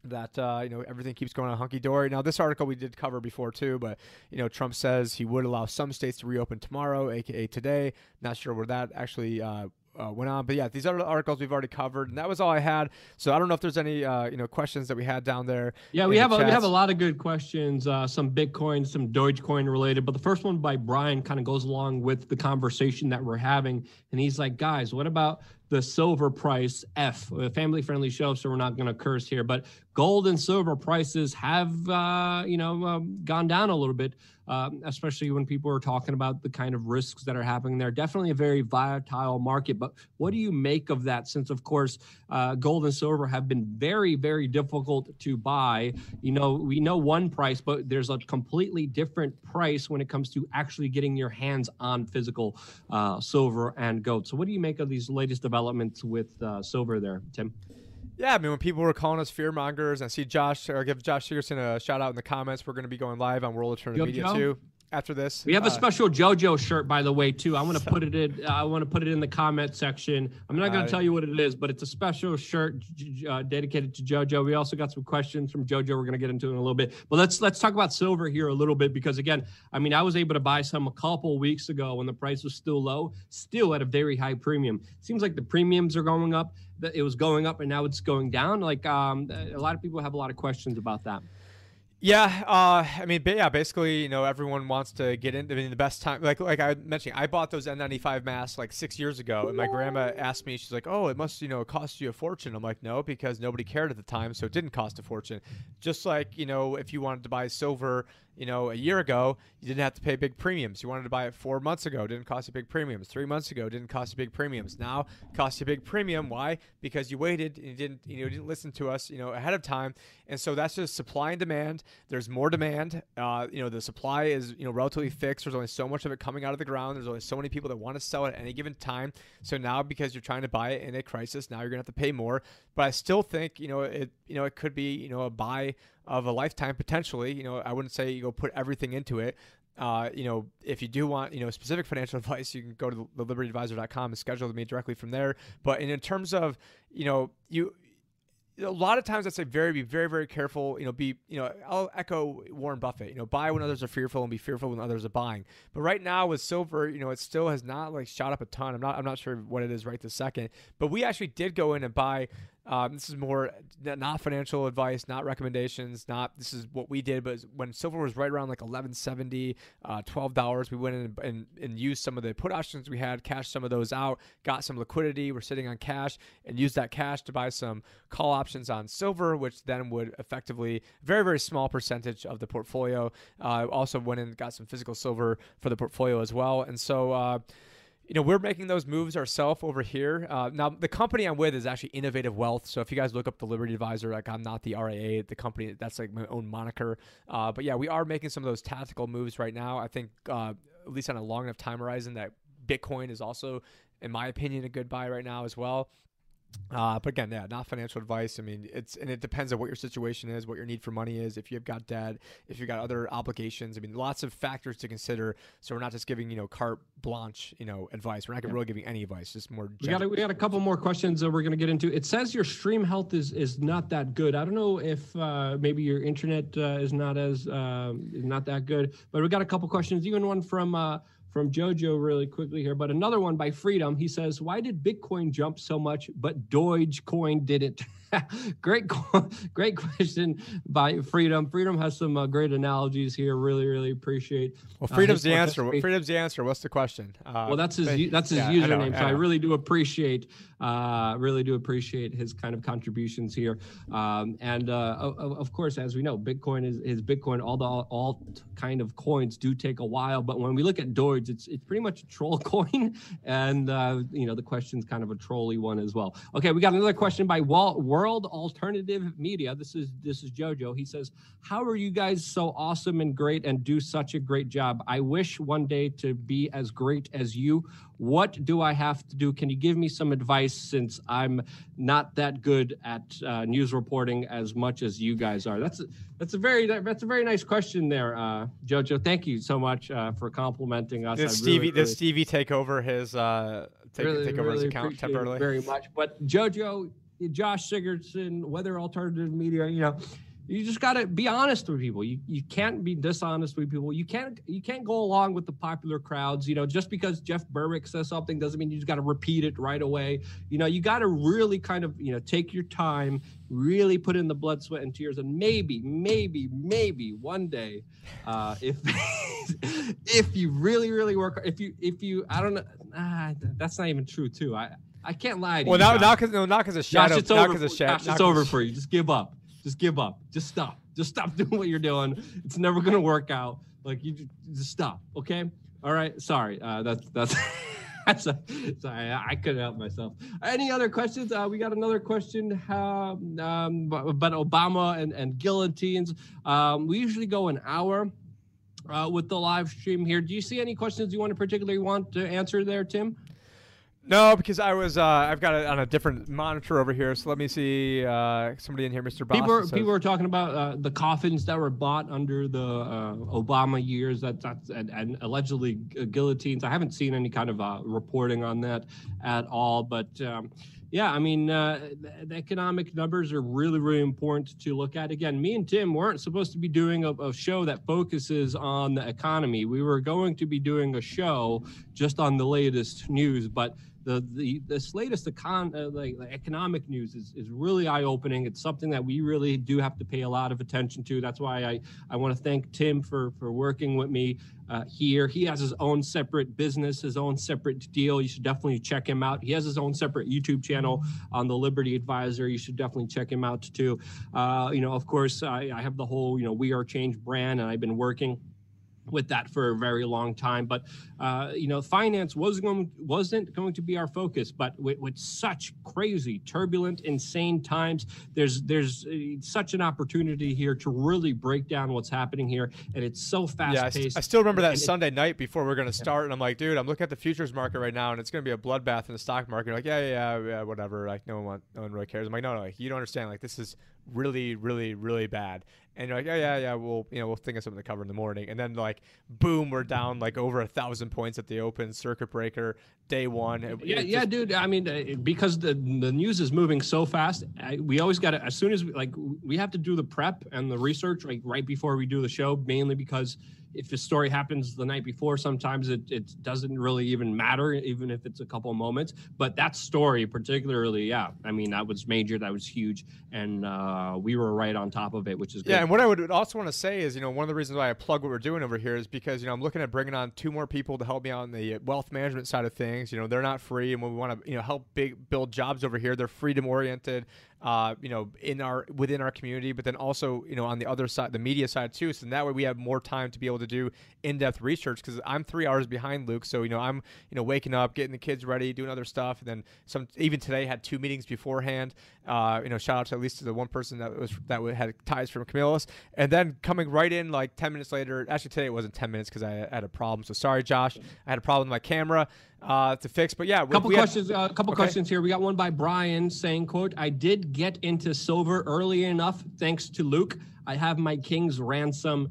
that uh, you know everything keeps going on hunky dory. Now, this article we did cover before too, but you know Trump says he would allow some states to reopen tomorrow, aka today. Not sure where that actually uh, uh, went on. But yeah, these other articles we've already covered, and that was all I had. So I don't know if there's any uh, you know questions that we had down there. Yeah, we have a, we have a lot of good questions. Uh, some Bitcoin, some Dogecoin related. But the first one by Brian kind of goes along with the conversation that we're having, and he's like, guys, what about the silver price F, a family friendly show, so we're not going to curse here. But gold and silver prices have, uh, you know, um, gone down a little bit, um, especially when people are talking about the kind of risks that are happening there. Definitely a very volatile market. But what do you make of that? Since, of course, uh, gold and silver have been very, very difficult to buy. You know, we know one price, but there's a completely different price when it comes to actually getting your hands on physical uh, silver and gold. So, what do you make of these latest developments? with uh, silver there, Tim? Yeah, I mean, when people were calling us fear mongers, I see Josh or give Josh Sigurdson a shout out in the comments. We're going to be going live on World Alternative Media too after this. We have a uh, special JoJo shirt, by the way, too. I want to so, put it in. I want to put it in the comment section. I'm not going to uh, tell you what it is, but it's a special shirt uh, dedicated to JoJo. We also got some questions from JoJo. We're going to get into in a little bit, but let's let's talk about silver here a little bit because again, I mean, I was able to buy some a couple weeks ago when the price was still low, still at a very high premium. Seems like the premiums are going up. That It was going up and now it's going down. Like um, a lot of people have a lot of questions about that. Yeah, uh, I mean, yeah, basically, you know, everyone wants to get into I mean, the best time. Like, like I mentioned, I bought those N95 masks like six years ago, and my grandma asked me, she's like, "Oh, it must, you know, cost you a fortune." I'm like, "No, because nobody cared at the time, so it didn't cost a fortune." Just like, you know, if you wanted to buy silver you know, a year ago, you didn't have to pay big premiums. You wanted to buy it four months ago, didn't cost you big premiums. Three months ago, didn't cost you big premiums. Now, cost you a big premium. Why? Because you waited and you didn't, you know, didn't listen to us, you know, ahead of time. And so that's just supply and demand. There's more demand. Uh, you know, the supply is, you know, relatively fixed. There's only so much of it coming out of the ground. There's only so many people that want to sell it at any given time. So now, because you're trying to buy it in a crisis, now you're gonna have to pay more. But I still think, you know, it, you know, it could be, you know, a buy of a lifetime potentially. You know, I wouldn't say you go put everything into it. Uh, you know, if you do want, you know, specific financial advice, you can go to thelibertyadvisor.com and schedule me directly from there. But in, in terms of, you know, you a lot of times I say very be very very careful. You know, be you know I'll echo Warren Buffett. You know, buy when others are fearful and be fearful when others are buying. But right now with silver, you know, it still has not like shot up a ton. I'm not I'm not sure what it is right this second. But we actually did go in and buy um, this is more not financial advice, not recommendations, not this is what we did. But when silver was right around like 1170, uh, $12, we went in and, and, and, used some of the put options we had, cashed some of those out, got some liquidity. We're sitting on cash and used that cash to buy some call options on silver, which then would effectively very, very small percentage of the portfolio. Uh, also went in and got some physical silver for the portfolio as well. And so, uh, you know, we're making those moves ourselves over here. Uh, now, the company I'm with is actually Innovative Wealth. So if you guys look up the Liberty Advisor, like I'm not the RIA, the company that's like my own moniker. Uh, but yeah, we are making some of those tactical moves right now. I think uh, at least on a long enough time horizon that Bitcoin is also, in my opinion, a good buy right now as well. Uh, but again, yeah, not financial advice. I mean, it's and it depends on what your situation is, what your need for money is, if you've got debt, if you've got other obligations. I mean, lots of factors to consider. So we're not just giving you know carte blanche, you know, advice. We're not really giving any advice, just more. We got a, we got a couple more questions that we're going to get into. It says your stream health is is not that good. I don't know if uh, maybe your internet uh, is not as uh, not that good, but we got a couple questions. Even one from uh, from Jojo really quickly here, but another one by Freedom. He says, "Why did Bitcoin jump so much, but Dogecoin didn't?" great, great question by Freedom. Freedom has some uh, great analogies here. Really, really appreciate. Well, uh, Freedom's uh, the answer. Freedom's the answer. What's the question? Uh, well, that's his that's his yeah, username. I know, I so I really do appreciate uh, really do appreciate his kind of contributions here. Um, and uh, of, of, course, as we know, Bitcoin is, is Bitcoin. All the all kind of coins do take a while, but when we look at Doge, it's it's pretty much a troll coin, and uh, you know the question's kind of a trolly one as well. Okay, we got another question by Walt, World Alternative Media. This is this is Jojo. He says, "How are you guys so awesome and great and do such a great job? I wish one day to be as great as you. What do I have to do? Can you give me some advice since I'm not that good at uh, news reporting as much as you guys are? That's a, that's a very that's a very nice question there, uh, Jojo. Thank you so much uh, for complimenting us. Did Stevie really, really, Stevie take over his uh, take, really, take over his account temporarily? Very much, but Jojo, Josh Sigurdson, World Alternative Media, you know you just got to be honest with people. You you can't be dishonest with people. You can't you can't go along with the popular crowds. You know, just because Jeff Berwick says something doesn't mean you just got to repeat it right away. You know, you got to really kind of you know take your time, really put in the blood, sweat, and tears, and maybe maybe maybe one day, uh, if if you really really work, if you if you I don't know, ah, that's not even true too. I I can't lie to well, you. Well, not because no, not because of shadow. Josh, it's over. Josh, it's over for you. Just give up. Just give up. Just stop. Just stop doing what you're doing. It's never gonna work out. Like you just stop. Okay. All right. Sorry. Uh, that's that's. sorry, I couldn't help myself. Any other questions? Uh, we got another question um, um, about Obama and, and guillotines. Um, we usually go an hour uh, with the live stream here. Do you see any questions you want to particularly want to answer there, Tim? No, because I was uh, I've got it on a different monitor over here. So let me see. Uh, somebody in here, Mr. Boss. People, are, says, people are talking about uh, the coffins that were bought under the uh, Obama years. That that's and, and, allegedly guillotines. I haven't seen any kind of uh, reporting on that at all. But um, yeah, I mean, uh, the, the, economic numbers are really, really important to look at. Again, me and Tim weren't supposed to be doing a, a, show that focuses on the economy. We were going to be doing a show just on the latest news, but the the this latest econ uh, like, economic news is, is really eye opening. It's something that we really do have to pay a lot of attention to. That's why I I want to thank Tim for for working with me uh, here. He has his own separate business, his own separate deal. You should definitely check him out. He has his own separate YouTube channel on the Liberty Advisor. You should definitely check him out too. Uh, you know, of course, I, I have the whole you know We Are Change brand, and I've been working with that for a very long time. But uh, you know, finance was going wasn't going to be our focus. But with, with such crazy, turbulent, insane times, there's there's uh, such an opportunity here to really break down what's happening here, and it's so fast yeah, paced. I, still remember that and Sunday it, night before we are going to start, yeah. and I'm like, dude, I'm looking at the futures market right now, and it's going to be a bloodbath in the stock market. Like, yeah, yeah, yeah, whatever. Like, no one, want, no one really cares. I'm like, no, no, like, you don't understand. Like, this is really, really, really bad. And you're like, yeah, yeah, yeah, we'll, you know, we'll think of something to cover in the morning. And then like, boom, we're down like over a thousand points at the open circuit breaker day one. It, yeah, yeah, dude. I mean, because the the news is moving so fast, I, we always got to as soon as we, like we have to do the prep and the research like right before we do the show, mainly because if a story happens the night before, sometimes it, it doesn't really even matter, even if it's a couple moments. But that story, particularly, yeah, I mean, that was major, that was huge, and uh, we were right on top of it, which is yeah. And what I would also want to say is, you know, one of the reasons why I plug what we're doing over here is because you know I'm looking at bringing on two more people to help me on the wealth management side of things. You know, they're not free, and when we want to, you know, help big build jobs over here, they're freedom oriented uh, you know, in our within our community, but then also, you know, on the other side, the media side too. So that way we have more time to be able to do in-depth research because I'm three hours behind Luke. So you know, I'm you know waking up, getting the kids ready, doing other stuff, and then some. Even today had two meetings beforehand. Uh, you know, shout out to at least to the one person that was that had ties from Camillus, and then coming right in like 10 minutes later. Actually, today it wasn't 10 minutes because I had a problem. So sorry, Josh. I had a problem with my camera uh, to fix. But yeah, a couple questions. A uh, couple okay. questions here. We got one by Brian saying, "quote I did get into silver early enough thanks to Luke. I have my king's ransom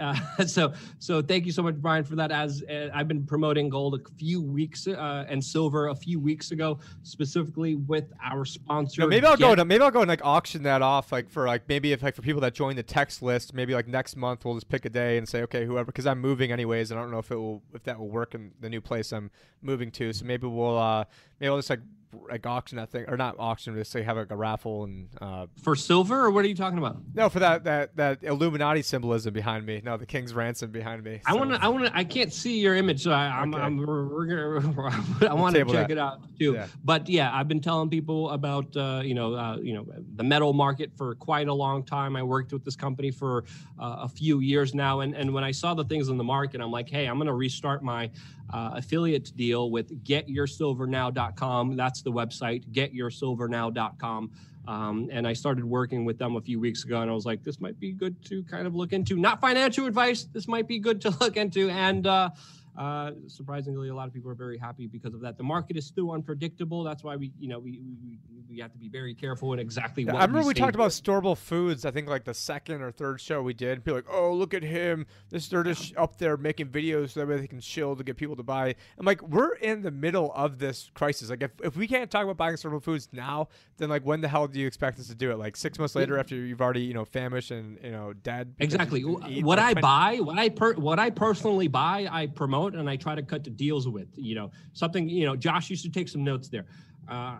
uh, so so thank you so much brian for that. As uh, i've been promoting gold a few weeks uh, and silver a few weeks ago specifically with our sponsor maybe i'll Get- go maybe i'll go and like auction that off like for like maybe if like for people that join the text list maybe like next month we'll just pick a day and say okay whoever because i'm moving anyways and i don't know if it will if that will work in the new place i'm moving to. So maybe we'll uh maybe i'll just like like auction that thing or not auction just say have like a raffle and uh for silver or what are you talking about no for that that that illuminati symbolism behind me no the king's ransom behind me so. i want to i want to i can't see your image so I, am okay. I'm, we're, we're gonna i want to check that. it out too yeah. but yeah i've been telling people about uh you know uh you know the metal market for quite a long time i worked with this company for uh, a few years now and and when i saw the things in the market i'm like hey i'm gonna restart my uh, affiliate deal with getyoursilvernow.com. That's the website, getyoursilvernow.com. Um, and I started working with them a few weeks ago, and I was like, this might be good to kind of look into. Not financial advice, this might be good to look into. And uh, uh, surprisingly, a lot of people are very happy because of that. The market is still unpredictable. That's why we, you know, we, we, we have to be very careful in exactly what. I remember we, we talked about storable foods. I think like the second or third show we did. Be like, oh, look at him. This they're just up there making videos so that way they can chill to get people to buy. I'm like, we're in the middle of this crisis. Like, if, if we can't talk about buying storable foods now, then like when the hell do you expect us to do it? Like six months later after you've already you know famished and you know dead. Exactly. What I buy, what I per, what I personally buy, I promote and I try to cut to deals with. You know, something. You know, Josh used to take some notes there. Uh,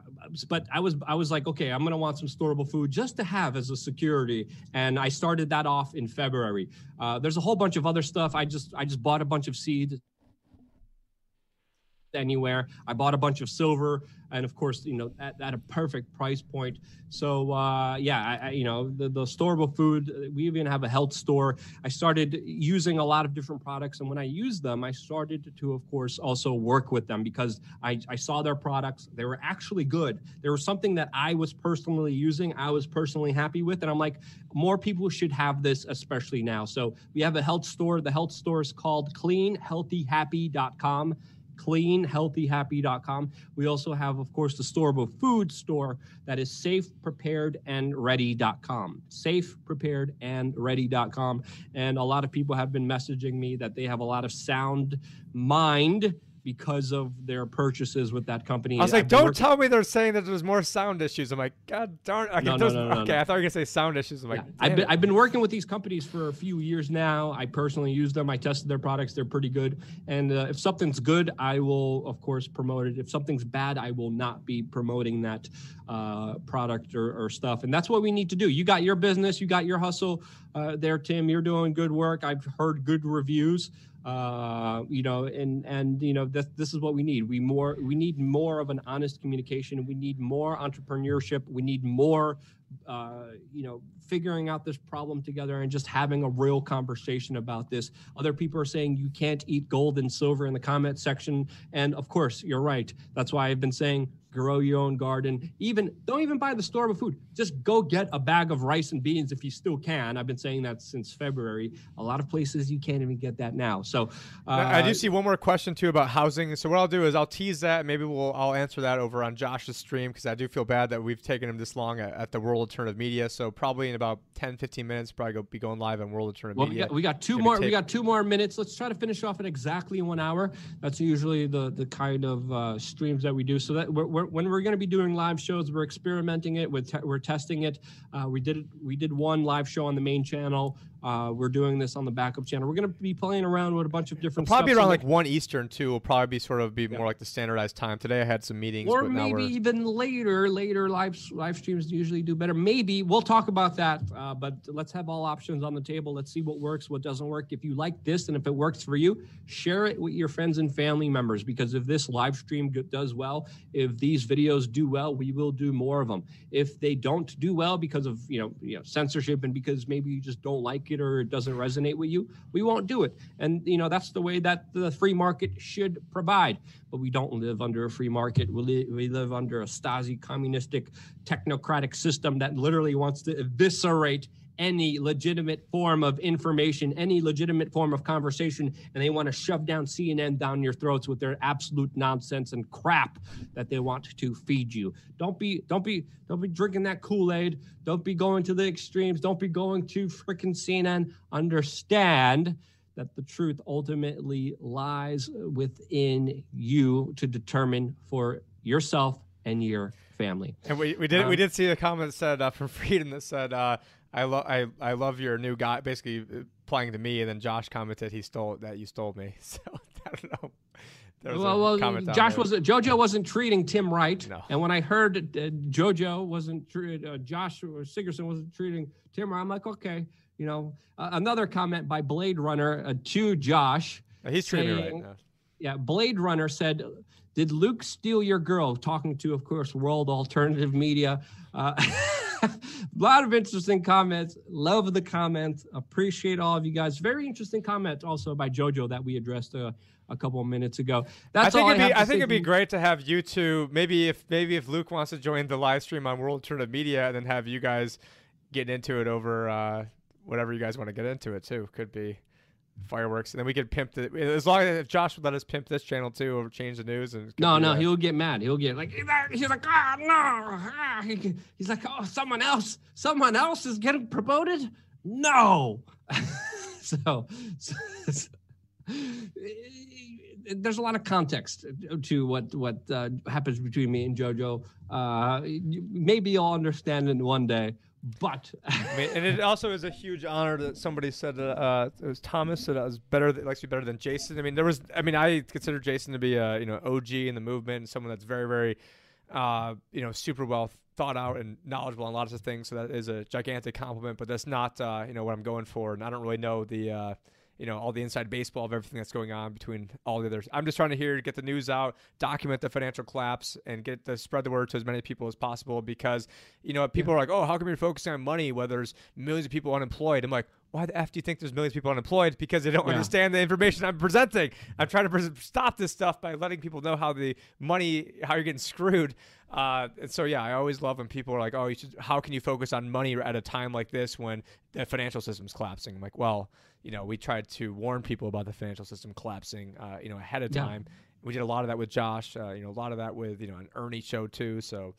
but I was I was like, okay, I'm gonna want some storable food just to have as a security, and I started that off in February. Uh, there's a whole bunch of other stuff. I just I just bought a bunch of seeds anywhere. I bought a bunch of silver, and of course, you know, at, at a perfect price point. So uh, yeah, I, I, you know, the, the storable food. We even have a health store. I started using a lot of different products, and when I used them, I started to, of course, also work with them because I, I saw their products. They were actually good. There was something that I was personally using. I was personally happy with, and I'm like, more people should have this, especially now. So we have a health store. The health store is called CleanHealthyHappy.com cleanhealthyhappy.com. We also have, of course, the store, storable food store that is safe, prepared, and ready.com. Safe, prepared, and ready.com. And a lot of people have been messaging me that they have a lot of sound mind because of their purchases with that company. I was like, don't tell me they're saying that there's more sound issues. I'm like, God darn. Okay, no, no, no, no, okay I thought you were gonna say sound issues. I'm like, yeah. I've been, I've been working with these companies for a few years now. I personally use them. I tested their products. They're pretty good. And uh, if something's good, I will of course promote it. If something's bad, I will not be promoting that uh, product or, or, stuff. And that's what we need to do. You got your business. You got your hustle uh, there, Tim. You're doing good work. I've heard good reviews uh, you know, and and you know this this is what we need. We more we need more of an honest communication. We need more entrepreneurship. We need more, uh, you know, figuring out this problem together and just having a real conversation about this. Other people are saying you can't eat gold and silver in the comment section, and of course you're right. That's why I've been saying grow your own garden. Even don't even buy the store of food. Just go get a bag of rice and beans if you still can. I've been saying that since February. A lot of places you can't even get that now. So uh, I do see one more question too about housing. So what I'll do is I'll tease that. Maybe we'll I'll answer that over on Josh's stream because I do feel bad that we've taken him this long at, at, the World Alternative Media. So probably in about 10, 15 minutes, probably go be going live on World of Alternative well, Media. We got, we got two Maybe more. Tape. We got two more minutes. Let's try to finish off in exactly one hour. That's usually the the kind of uh, streams that we do. So that we're, we're when we're going to be doing live shows. We're experimenting it. With te- we're testing it. Uh, we did we did one live show on the main channel. Uh, we're doing this on the backup channel. We're going to be playing around with a bunch of different. It'll probably be around like one Eastern too. Will probably be sort of be yeah. more like the standardized time. Today I had some meetings, or maybe even later. Later live live streams usually do better. Maybe we'll talk about that. Uh, but let's have all options on the table. Let's see what works, what doesn't work. If you like this and if it works for you, share it with your friends and family members. Because if this live stream does well, if these videos do well, we will do more of them. If they don't do well because of you know you know censorship and because maybe you just don't like or it doesn't resonate with you, we won't do it. And you know that's the way that the free market should provide. But we don't live under a free market. We, li- we live under a Stasi communistic technocratic system that literally wants to eviscerate any legitimate form of information, any legitimate form of conversation, and they want to shove down CNN down your throats with their absolute nonsense and crap that they want to feed you. Don't be, don't be, don't be drinking that Kool Aid. Don't be going to the extremes. Don't be going to freaking CNN. Understand that the truth ultimately lies within you to determine for yourself and your family. And we, we did um, we did see a comment said uh, from Freedom that said uh, I love I, I love your new guy basically applying to me and then Josh commented he stole that you stole me so I don't know. Well, well, Josh was JoJo wasn't treating Tim right, no. and when I heard uh, JoJo wasn't treated, uh, Josh Sigurdson wasn't treating Tim right, I'm like, okay, you know. Uh, another comment by Blade Runner uh, to Josh. He's treating me right. Now. Yeah, Blade Runner said did Luke steal your girl? Talking to, of course, World Alternative Media. A lot of interesting comments. Love the comments. Appreciate all of you guys. Very interesting comment also by JoJo that we addressed uh, a couple of minutes ago. That's I think it'd be, I, I think it'd be great to have you two. Maybe if maybe if Luke wants to join the live stream on World Alternative Media, and then have you guys get into it over uh, whatever you guys want to get into it too. Could be fireworks, and then we could pimp it as long as if Josh would let us pimp this channel too, or change the news. And no, no, he'll get mad. He'll get like he's like, oh no, ah. he's like, oh, someone else, someone else is getting promoted. No, so, so, so, there's a lot of context to what what uh, happens between me and JoJo. Uh, maybe you'll understand it one day but I mean, and it also is a huge honor that somebody said uh, uh it was Thomas said I was better likes to be better than Jason. I mean, there was I mean, I consider Jason to be a you know OG in the movement and someone that's very very uh, you know super well thought out and knowledgeable on lots of things. So that is a gigantic compliment. But that's not uh, you know what I'm going for, and I don't really know the uh, you know all the inside baseball of everything that's going on between all the others. I'm just trying to hear get the news out, document the financial collapse, and get the spread the word to as many people as possible. Because you know people yeah. are like, oh, how come you're focusing on money when there's millions of people unemployed? I'm like, why the f do you think there's millions of people unemployed? Because they don't yeah. understand the information I'm presenting. I'm trying to pre- stop this stuff by letting people know how the money, how you're getting screwed. Uh, so yeah, I always love when people are like, "Oh, you should, how can you focus on money at a time like this when the financial system's collapsing?" I'm like, well, you know, we tried to warn people about the financial system collapsing, uh, you know, ahead of time. Yeah. We did a lot of that with Josh, uh, you know, a lot of that with you know an Ernie show too. So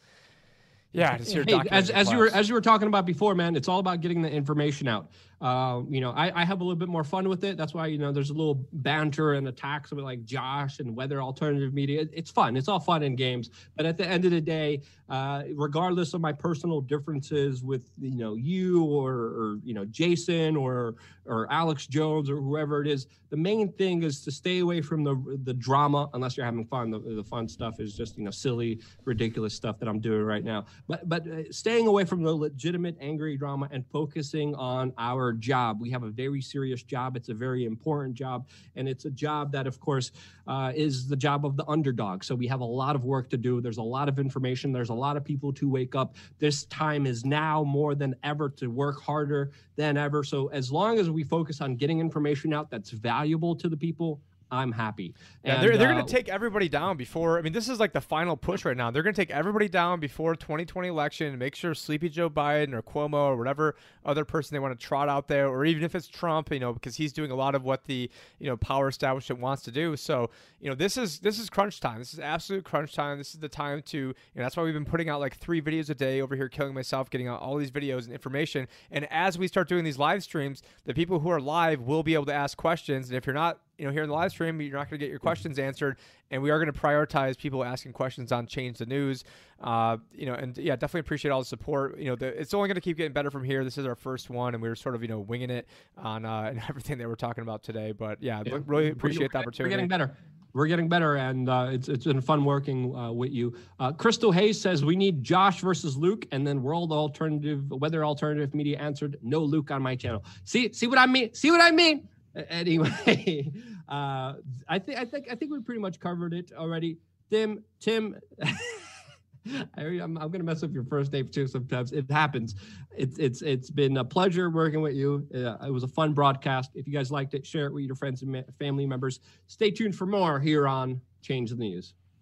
yeah, just hey, as, as you were as you were talking about before, man, it's all about getting the information out. Uh, you know, I, I have a little bit more fun with it. That's why you know there's a little banter and attacks with like Josh and Weather Alternative Media. It's fun. It's all fun in games. But at the end of the day, uh, regardless of my personal differences with you know you or, or you know Jason or or Alex Jones or whoever it is, the main thing is to stay away from the the drama unless you're having fun. The, the fun stuff is just you know silly, ridiculous stuff that I'm doing right now. But but uh, staying away from the legitimate angry drama and focusing on our job. We have a very serious job. It's a very important job, and it's a job that, of course, uh, is the job of the underdog. So we have a lot of work to do. There's a lot of information. There's a lot of people to wake up. This time is now more than ever to work harder than ever. So as long as we focus on getting information out that's valuable to the people, I'm happy. Yeah, and, they're, they're uh, going to take everybody down before. I mean, this is like the final push right now. They're going to take everybody down before 2020 election and make sure Sleepy Joe Biden or Cuomo or whatever other person they want to trot out there, or even if it's Trump, you know, because he's doing a lot of what the you know power establishment wants to do. So you know, this is this is crunch time. This is absolute crunch time. This is the time to you know that's why we've been putting out like three videos a day over here, killing myself, getting out all these videos and information. And as we start doing these live streams, the people who are live will be able to ask questions. And if you're not you know, here in the live stream, you're not going to get your questions answered, and we are going to prioritize people asking questions on Change the News. Uh, you know, and yeah, definitely appreciate all the support. You know, the, it's only going to keep getting better from here. This is our first one, and we were sort of you know winging it on uh, and everything that we're talking about today. But yeah, yeah. really appreciate the opportunity. We're getting better. We're getting better, and uh, it's it's been fun working uh, with you. Uh, Crystal Hayes says we need Josh versus Luke, and then World Alternative Weather Alternative Media answered no Luke on my channel. See see what I mean? See what I mean? Anyway, uh, I think I think I think we pretty much covered it already. Tim, Tim, I, am I'm gonna mess up your first name too. Sometimes it happens. It's it's it's been a pleasure working with you. Uh, it was a fun broadcast. If you guys liked it, share it with your friends and family members. Stay tuned for more here on Change the News.